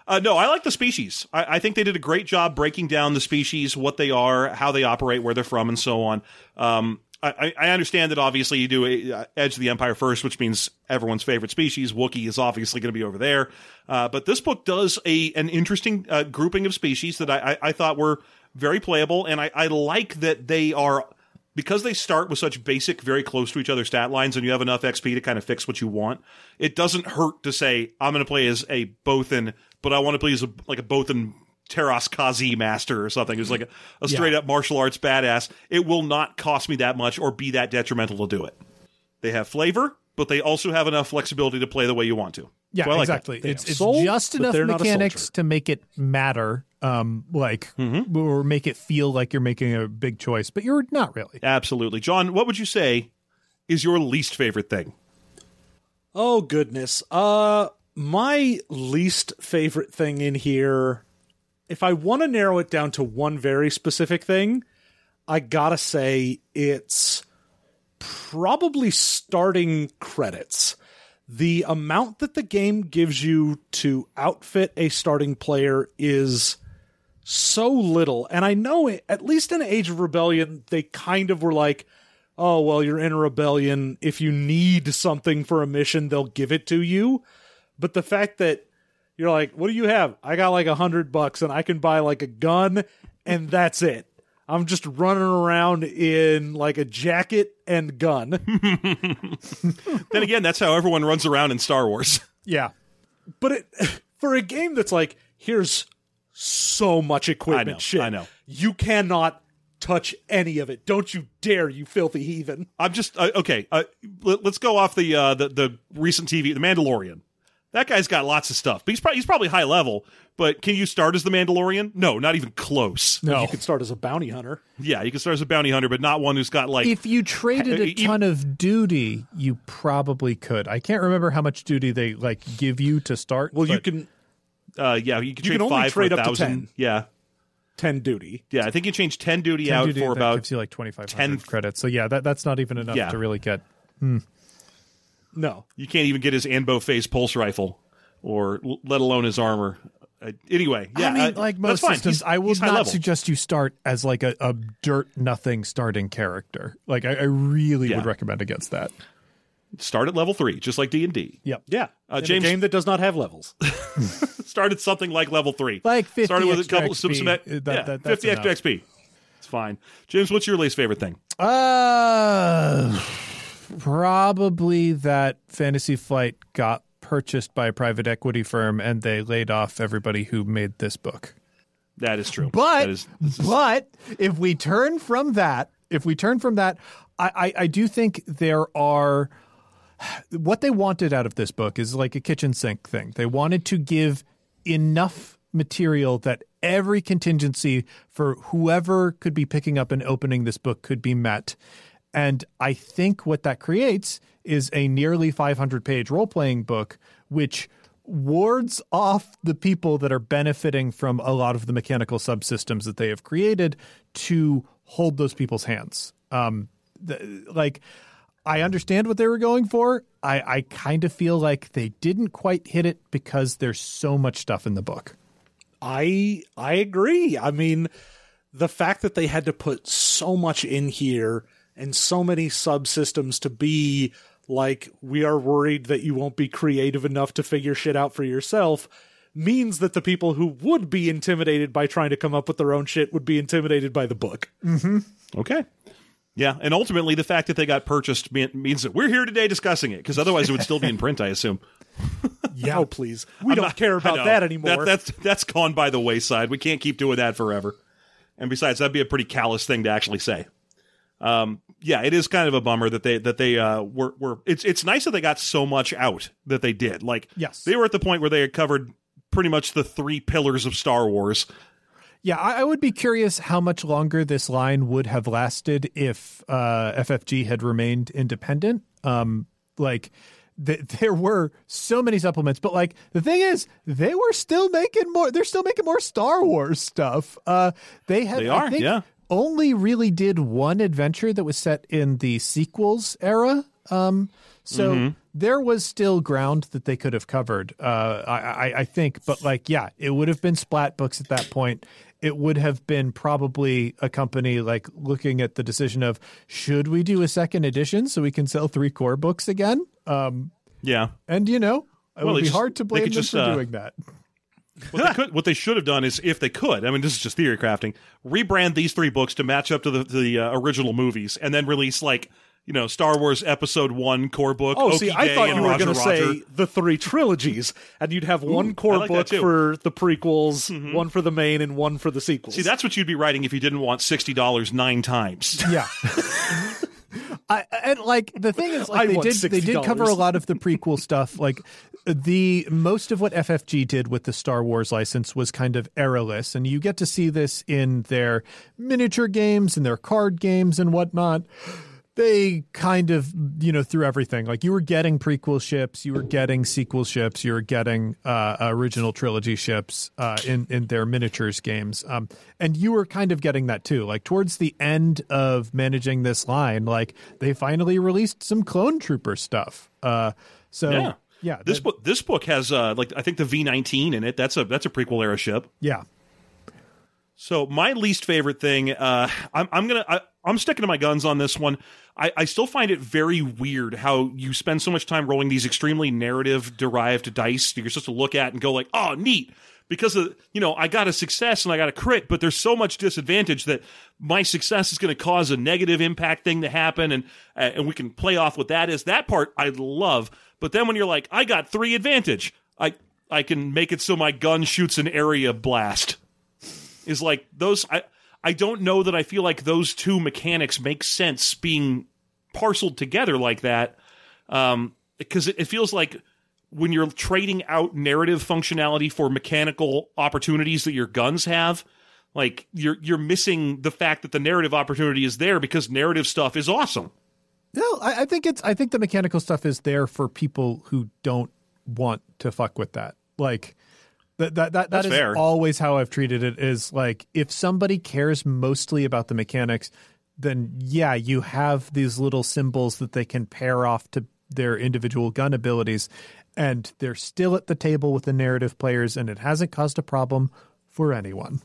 Uh, no, I like the species. I, I think they did a great job breaking down the species, what they are, how they operate, where they're from, and so on. Um, I, I understand that obviously you do a, uh, Edge of the Empire first, which means everyone's favorite species. Wookiee is obviously going to be over there. Uh, but this book does a an interesting uh, grouping of species that I, I, I thought were very playable, and I, I like that they are because they start with such basic, very close to each other stat lines, and you have enough XP to kind of fix what you want. It doesn't hurt to say I'm going to play as a Bothan, but I want to play as a, like a Bothan Teräs Käsi master or something who's like a, a straight up martial arts badass. It will not cost me that much or be that detrimental to do it. They have flavor, but they also have enough flexibility to play the way you want to. Yeah, So like exactly. They It's it's soul, just enough they're not a mechanics to make it matter, um, like or make it feel like you're making a big choice, but you're not really. Absolutely. John, what would you say is your least favorite thing? Oh goodness. Uh my least favorite thing in here if I want to narrow it down to one very specific thing, I got to say it's probably starting credits. The amount that the game gives you to outfit a starting player is so little. And I know it, at least in Age of Rebellion, they kind of were like, oh, well, you're in a rebellion. If you need something for a mission, they'll give it to you. But the fact that you're like, what do you have? I got like a hundred bucks and I can buy like a gun and that's it. I'm just running around in like a jacket and gun. Then again, that's how everyone runs around in Star Wars. Yeah. but it for a game that's like, here's so much equipment I know, shit. I know. You cannot touch any of it. Don't you dare, you filthy heathen. I'm just uh, okay. Uh, let, us go off the, uh, the the recent TV, The Mandalorian. That guy's got lots of stuff, but he's probably he's probably high level. But can you start as the Mandalorian? No, not even close. No. You can start as a bounty hunter. Yeah, you can start as a bounty hunter, but not one who's got like If you traded a ton of duty, you probably could. I can't remember how much duty they like give you to start. Well, you can uh, yeah, you can You trade can only five trade for up to thousand. 10. Yeah, 10 duty. yeah. I think you change ten duty 10 out for that about gives you like 2500 10 credits. So yeah, that, that's not even enough Yeah. to really get. No. you can't even get his Amban phase pulse rifle, or l- let alone his armor. Uh, anyway, yeah, I mean, uh, like that's most fine. systems, He's- I will he's high not level. suggest you start as like a, a dirt nothing starting character. Like I, I really Yeah. would recommend against that. Start at level three, just like D and D. Yep. Yeah. Uh, In James- a game that does not have levels. Start at something like level three, Like 50 started with a couple XP. some, That- yeah, that- that's fifty extra. XP. It's fine. James, what's your least favorite thing? Uh, probably that Fantasy Flight got purchased by a private equity firm and they laid off everybody who made this book. That is true. But that is, but if we turn from that, if we turn from that, I, I, I do think there are what they wanted out of this book is like a kitchen sink thing. They wanted to give enough material that every contingency for whoever could be picking up and opening this book could be met. And I think what that creates is a nearly 500 page role playing book, which wards off the people that are benefiting from a lot of the mechanical subsystems that they have created to hold those people's hands. Um, the, like, I understand what they were going for. I, I kind of feel like they didn't quite hit it because there's so much stuff in the book. I I agree. I mean, the fact that they had to put so much in here and so many subsystems to be like we are worried that you won't be creative enough to figure shit out for yourself means that the people who would be intimidated by trying to come up with their own shit would be intimidated by the book. Mm-hmm. Okay. Yeah, and ultimately, the fact that they got purchased means that we're here today discussing it, because otherwise it would still be in print, I assume. Yeah. Oh, please. We I'm don't not- care about that anymore. That, that's that's gone by the wayside. We can't keep doing that forever. And besides, that'd be a pretty callous thing to actually say. Um, yeah, it is kind of a bummer that they that they uh, were were. It's it's nice that they got so much out that they did. Like, Yes. they were at the point where they had covered pretty much the three pillars of Star Wars. Yeah, I, I would be curious how much longer this line would have lasted if uh, FFG had remained independent. Um, like, th- there were so many supplements, but like the thing is, they were still making more. They're still making more Star Wars stuff. Uh, they had, They I are, think, yeah. only really did one adventure that was set in the sequels era. Um, so Mm-hmm. there was still ground that they could have covered. Uh, I, I, I think, but like, yeah, it would have been splat books at that point. It would have been probably a company like looking at the decision of should we do a second edition so we can sell three core books again? Um, Yeah, and you know, it Well, would be just- hard to blame them just, for uh, doing that. what they could, what they should have done is, if they could, I mean, this is just theory crafting, rebrand these three books to match up to the the uh, original movies, and then release like you know Star Wars Episode One core book. Oh, Okie see, I Day thought and you were going to say the three trilogies, and you'd have one core like book for the prequels, mm-hmm. one for the main, and one for the sequels. See, that's what you'd be writing if you didn't want sixty dollars nine times. Yeah. I, and like the thing is, like I they want did, they did cover a lot of the prequel stuff. Like the most of what FFG did with the Star Wars license was kind of errorless, and you get to see this in their miniature games and their card games and whatnot. They kind of, you know, threw everything. Like you were getting prequel ships, you were getting sequel ships, you were getting uh, original trilogy ships uh, in in their miniatures games, um, and you were kind of getting that too. Like towards the end of managing this line, like they finally released some clone trooper stuff. Uh, so Yeah. yeah, This book, this book has uh, like I think the V nineteen in it. That's a that's a prequel era ship. yeah, So my least favorite thing, uh, I'm, I'm gonna, I, I'm sticking to my guns on this one. I, I still find it very weird how you spend so much time rolling these extremely narrative derived dice you're supposed to look at and go like, oh, neat. Because of, you know, I got a success and I got a crit, but there's so much disadvantage that my success is going to cause a negative impact thing to happen, and uh, and we can play off what that is. That part I love, but then when you're like, I got three advantage, I I can make it so my gun shoots an area blast is like those I I don't know that I feel like those two mechanics make sense being parceled together like that um because it, feels like when you're trading out narrative functionality for mechanical opportunities that your guns have like you're you're missing the fact that the narrative opportunity is there because narrative stuff is awesome No, I, I think it's. I think the mechanical stuff is there for people who don't want to fuck with that. Like that. That that, that That's fair. always how I've treated it. Is like if somebody cares mostly about the mechanics, then yeah, you have these little symbols that they can pair off to their individual gun abilities, and they're still at the table with the narrative players, and it hasn't caused a problem for anyone.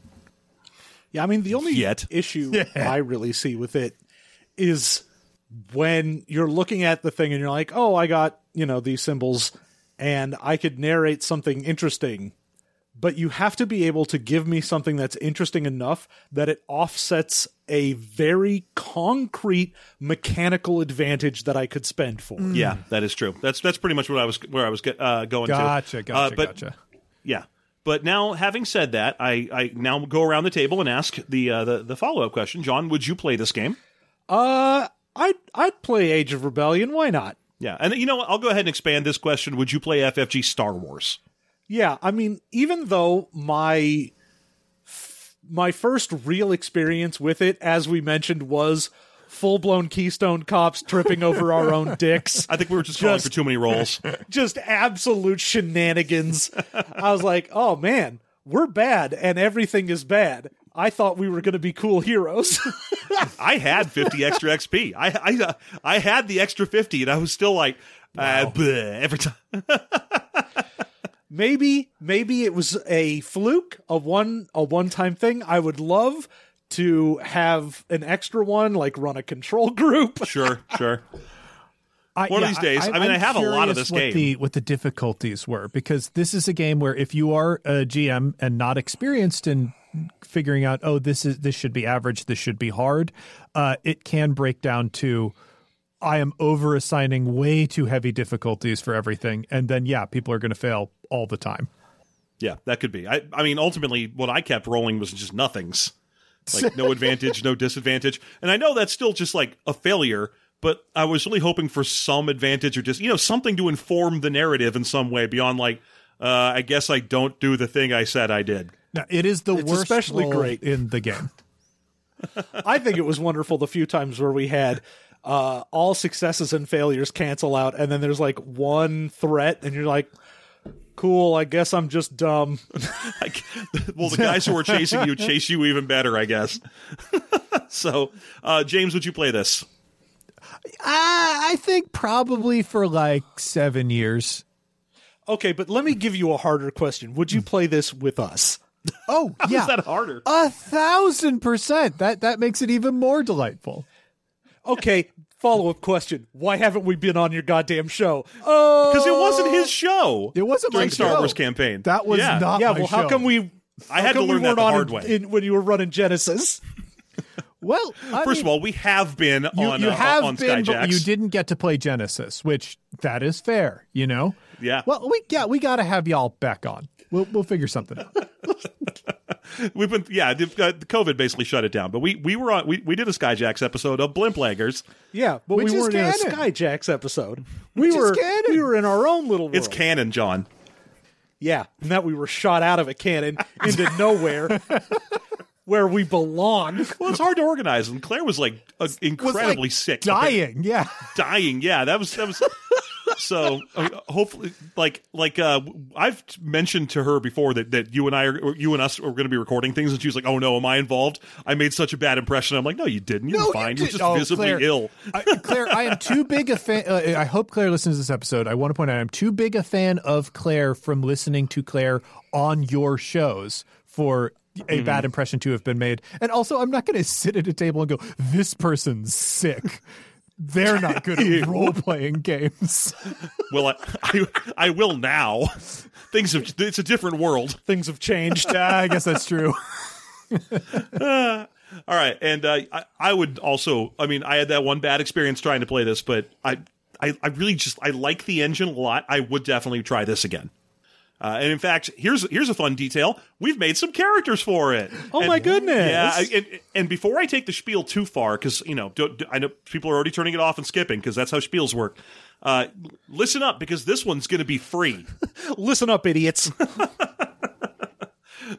Yeah, I mean the only Yet. issue I really see with it is when you're looking at the thing and you're like, "Oh, I got, you know, these symbols and I could narrate something interesting." But you have to be able to give me something that's interesting enough that it offsets a very concrete mechanical advantage that I could spend for. yeah that is true that's that's pretty much what I was where I was uh, going Gotcha, to gotcha, Uh, but gotcha. Yeah. But now, having said that, I, I now go around the table and ask the uh, the, the follow up question. John, would you play this game? Uh, I'd I'd play Age of Rebellion. Why not? Yeah, and you know what? I'll go ahead and expand this question. Would you play FFG Star Wars? Yeah, I mean, even though my my first real experience with it, as we mentioned, was full blown Keystone cops tripping over our own dicks. I think we were just, calling Just- for too many roles. Just absolute shenanigans. I was like, oh man, we're bad and everything is bad. I thought we were going to be cool heroes. I had 50 extra XP. I I uh, I had the extra 50, and I was still like, uh, bleh, every time. Maybe maybe it was a fluke a one a one time thing i would love to have an extra one like run a control group Sure, sure. I, One of these days. I mean, I I'm have a lot of this what game. The, what the difficulties were because this is a game where if you are a GM and not experienced in figuring out, oh, this is this should be average, this should be hard, uh, it can break down to. I am over assigning way too heavy difficulties for everything, and then yeah, people are going to fail all the time. Yeah, that could be. I I mean, ultimately, what I kept rolling was just nothings. Like no advantage, no disadvantage. And I know that's still just like a failure, but I was really hoping for some advantage or just, you know, something to inform the narrative in some way beyond like, uh, I guess I don't do the thing I said I did. Now, it is the It's worst especially roll great. in the game. i think it was wonderful the few times where we had uh, all successes and failures cancel out and then there's like one threat and you're like cool i guess i'm just dumb well, the guys who are chasing you chase you even better, I guess. so, uh, James, would you play this? I, I think probably for like seven years. okay but let me give you a harder question would you play this with us Oh yeah, Is that harder? a thousand percent. That that makes it even more delightful. Okay follow-up question why haven't we been on your goddamn show oh Because it wasn't his show. It wasn't during my Star show. Wars campaign. That was yeah. not. yeah my well how show. come we I had to come we learn that weren't the on hard in- way. in- when you were running Genesys Well, I First mean, of all, we have been you, on you uh, have on been, but you didn't get to play Genesys, which that is fair. You know. Yeah. Well, we yeah we got to have y'all back on. We'll we'll figure something out. We've been yeah. The, uh, the COVID basically shut it down, but we we were on. We, we did a Skyjacks episode of Blimp Laggers. Yeah, but Which we is weren't in a canon. Skyjacks episode. We Which is were canon. we were in our own little world. It's canon, John. yeah, and that we were shot out of a cannon into nowhere where we belong. Well, it's hard to organize, and Claire was like uh, Was, like, incredibly sick, dying. Yeah. dying. Yeah, that was that was. So uh, hopefully, like like uh, I've mentioned to her before that that you and I are or you and us are going to be recording things, and she's like, "Oh no, am I involved? I made such a bad impression." I'm like, "No, you didn't. You No, fine. You are just oh, visibly Claire. ill." I, Claire, I am too big a fan. Uh, I hope Claire listens to this episode. I want to point out I'm too big a fan of Claire from listening to Claire on your shows for a bad impression to have been made. And also, I'm not going to sit at a table and go, "This person's sick." They're not good at role playing games. Well, I, I I will now. Things have it's a different world. Things have changed. yeah, I guess that's true. All right, and uh, I, I would also. I mean, I had that one bad experience trying to play this, but I, I, I really just I like the engine a lot. I would definitely try this again. Uh, and in fact, here's here's a fun detail: we've made some characters for it. Oh And- my goodness. Yeah, I- and, and before I take the spiel too far, because you know, don't, I know people are already turning it off and skipping because that's how spiels work. Uh, listen up, because this one's going to be free. Listen up, idiots.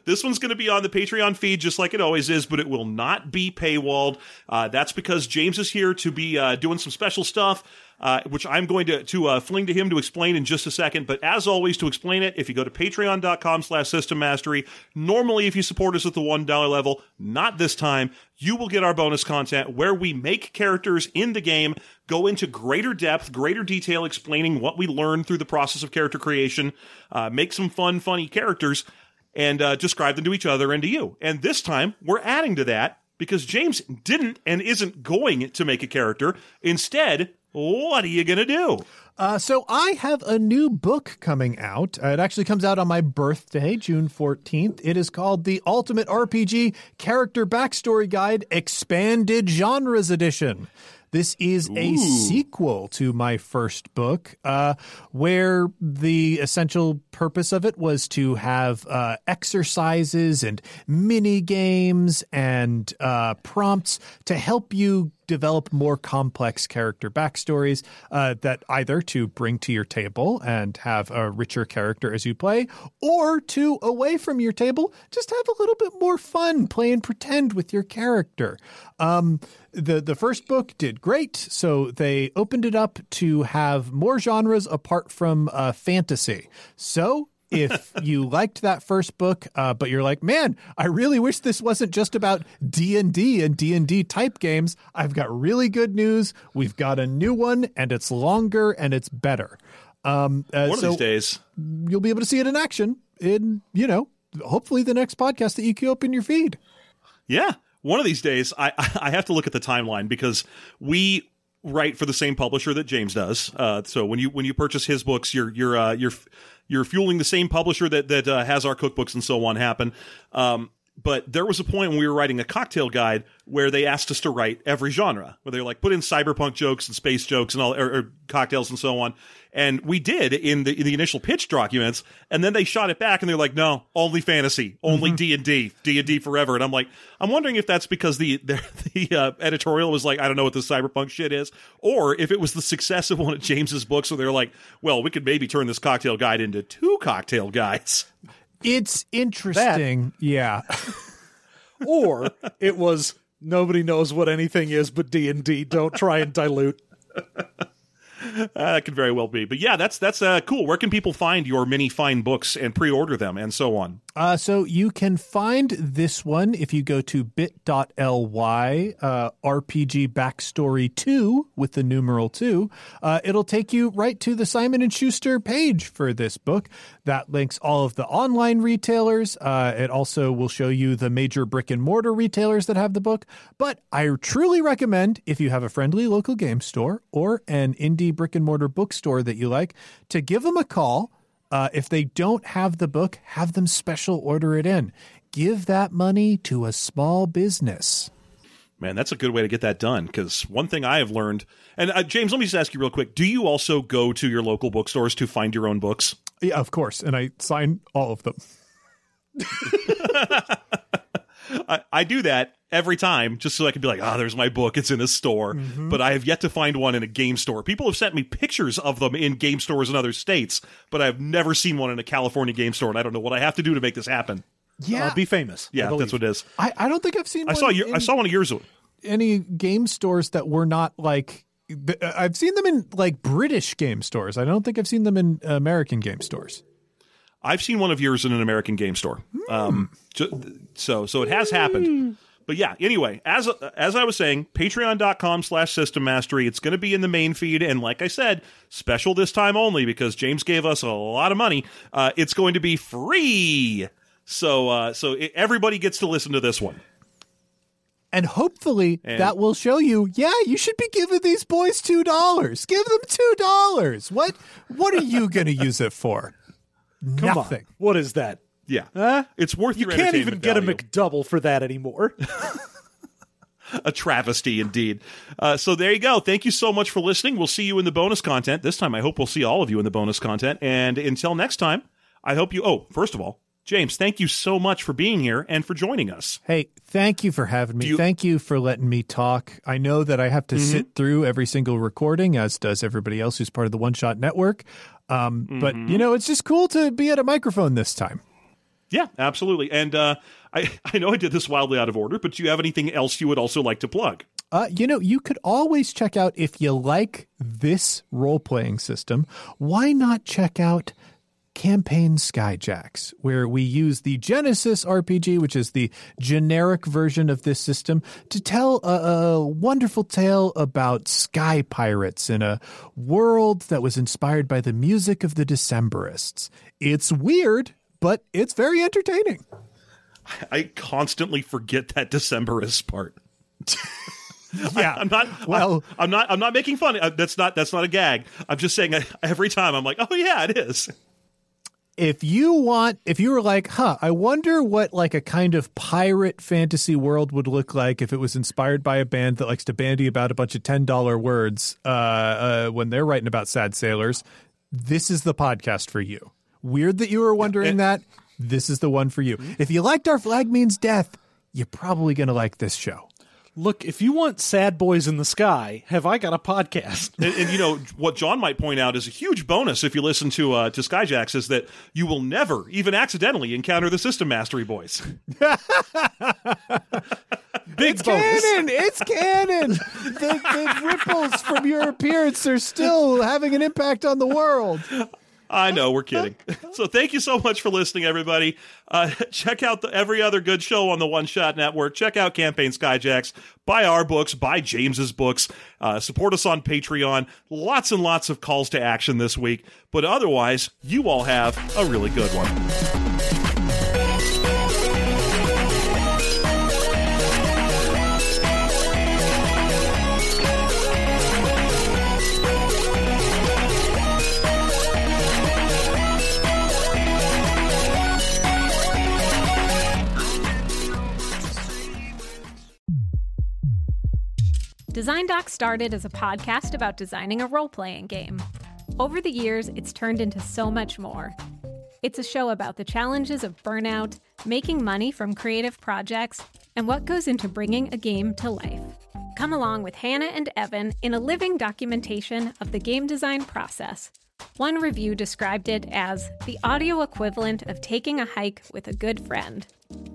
This one's going to be on the Patreon feed just like it always is, but it will not be paywalled. Uh, that's because James is here to be uh, doing some special stuff, uh, which I'm going to, to uh, fling to him to explain in just a second. But as always, to explain it, if you go to patreon.com slash system mastery, normally if you support us at the $1 level, not this time, you will get our bonus content where we make characters in the game go into greater depth, greater detail, explaining what we learned through the process of character creation, uh, make some fun, funny characters and uh, describe them to each other and to you. And this time, we're adding to that because James didn't and isn't going to make a character. Instead, what are you going to do? Uh, so I have a new book coming out. Uh, it actually comes out on my birthday, June 14th. It is called The Ultimate RPG Character Backstory Guide Expanded Genres Edition. This is a sequel to my first book, uh, where the essential purpose of it was to have uh, exercises and mini games and uh, prompts to help you develop more complex character backstories uh, that either to bring to your table and have a richer character as you play, or to away from your table, just have a little bit more fun, play and pretend with your character. Um, the the first book did great, so they opened it up to have more genres apart from uh, fantasy. So if you liked that first book, uh, but you're like, man, I really wish this wasn't just about D and D and D and D type games. I've got really good news. We've got a new one, and it's longer and it's better. Um, uh, One of so these days. you'll be able to see it in action in you know hopefully the next podcast that you queue up in your feed. Yeah, one of these days, I I have to look at the timeline because we write for the same publisher that James does. Uh, so when you when you purchase his books, you're you're uh, you're you're fueling the same publisher that that uh, has our cookbooks and so on happen. Um, but there was a point when we were writing a cocktail guide where they asked us to write every genre, where they're like put in cyberpunk jokes and space jokes and all, or, or cocktails and so on. And we did in the in the initial pitch documents, and then they shot it back and they're like, no, only fantasy, only D and D, D and D forever. And I'm like, I'm wondering if that's because the the, the uh, editorial was like, I don't know what this cyberpunk shit is, or if it was the success of one of James's books, where they're like, well, we could maybe turn this cocktail guide into two cocktail guides. It's interesting, yeah. or it was nobody knows what anything is but D&D. Don't try and dilute. Uh, that could very well be, but yeah, that's that's uh, cool. Where can people find your many fine books and pre-order them and so on? Uh, so you can find this one if you go to bit.ly uh, RPG Backstory 2 with the numeral 2. Uh, it'll take you right to the Simon & Schuster page for this book. That links all of the online retailers. Uh, it also will show you the major brick and mortar retailers that have the book. But I truly recommend if you have a friendly local game store or an indie brick and mortar bookstore that you like to give them a call uh, if they don't have the book, have them special order it in. Give that money to a small business. Man, that's a good way to get that done. Because one thing I have learned, and uh, James, let me just ask you real quick: Do you also go to your local bookstores to find your own books? Yeah, of course. And I sign all of them. I, I do that every time just so I can be like, ah, there's my book. It's in a store. But I have yet to find one in a game store. People have sent me pictures of them in game stores in other states, but I've never seen one in a California game store, and I don't know what I have to do to make this happen. Yeah. Uh, be famous. Yeah, that's what it is. I, I don't think I've seen I one saw your, in I saw one of yours. any game stores that were not like. I've seen them in like British game stores. I don't think I've seen them in American game stores. I've seen one of yours in an American game store. Um, so so it has happened. But yeah, anyway, as as I was saying, patreon.com slash system mastery. It's going to be in the main feed. And like I said, special this time only because James gave us a lot of money. Uh, it's going to be free. So uh, so it, everybody gets to listen to this one. And hopefully And- that will show you, yeah, you should be giving these boys two dollars. Give them two dollars. What what are you gonna use it for? Come Nothing. on. What is that? Yeah. Huh? It's worth You your can't even entertainment get a. McDouble for that anymore. a travesty indeed. Uh, so there you go. Thank you so much for listening. We'll see you in the bonus content. This time, I hope we'll see all of you in the bonus content. And until next time, I hope you. Oh, first of all, James, thank you so much for being here and for joining us. Hey, thank you for having me. you- thank you for letting me talk. I know that I have to sit through every single recording, as does everybody else who's part of the One Shot Network. Um, But, you know, it's just cool to be at a microphone this time. Yeah, absolutely. And uh, I, I know I did this wildly out of order, but do you have anything else you would also like to plug? Uh, you know, you could always check out if you like this role playing system, why not check out Campaign Skyjacks, where we use the Genesys RPG, which is the generic version of this system, to tell a, a wonderful tale about sky pirates in a world that was inspired by the music of the Decemberists. It's weird, but it's very entertaining. I constantly forget that Decemberist part. Yeah. I'm not. Well- I'm not. I'm not making fun. Uh, That's not. That's not a gag. I'm just saying. I, every time I'm like, oh yeah, it is. If you want, if you were like, huh, I wonder what like a kind of pirate fantasy world would look like if it was inspired by a band that likes to bandy about a bunch of ten dollar words uh, uh, when they're writing about sad sailors, this is the podcast for you. Weird that you were wondering that. This is the one for you. If you liked Our Flag Means Death, you're probably going to like this show. Look, if you want sad boys in the sky, have I got a podcast? and, and, you know what John might point out is a huge bonus if you listen to uh, to Skyjacks is that you will never, even accidentally, encounter the System Mastery boys. Big It's bonus. canon. It's canon. the, the ripples from your appearance are still having an impact on the world. I know we're kidding. so thank you so much for listening, everybody. Uh, check out the, every other good show on the One Shot Network. Check out Campaign Skyjacks. Buy our books. Buy James's books. Uh, support us on Patreon. Lots and lots of calls to action this week. But otherwise, you all have a really good one. Design Doc started as a podcast about designing a role playing game. Over the years, it's turned into so much more. It's a show about the challenges of burnout, making money from creative projects, and what goes into bringing a game to life. Come along with Hannah and Evan in a living documentation of the game design process. One review described it as the audio equivalent of taking a hike with a good friend.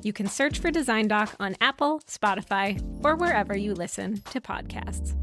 You can search for Design Doc on Apple, Spotify, or wherever you listen to podcasts.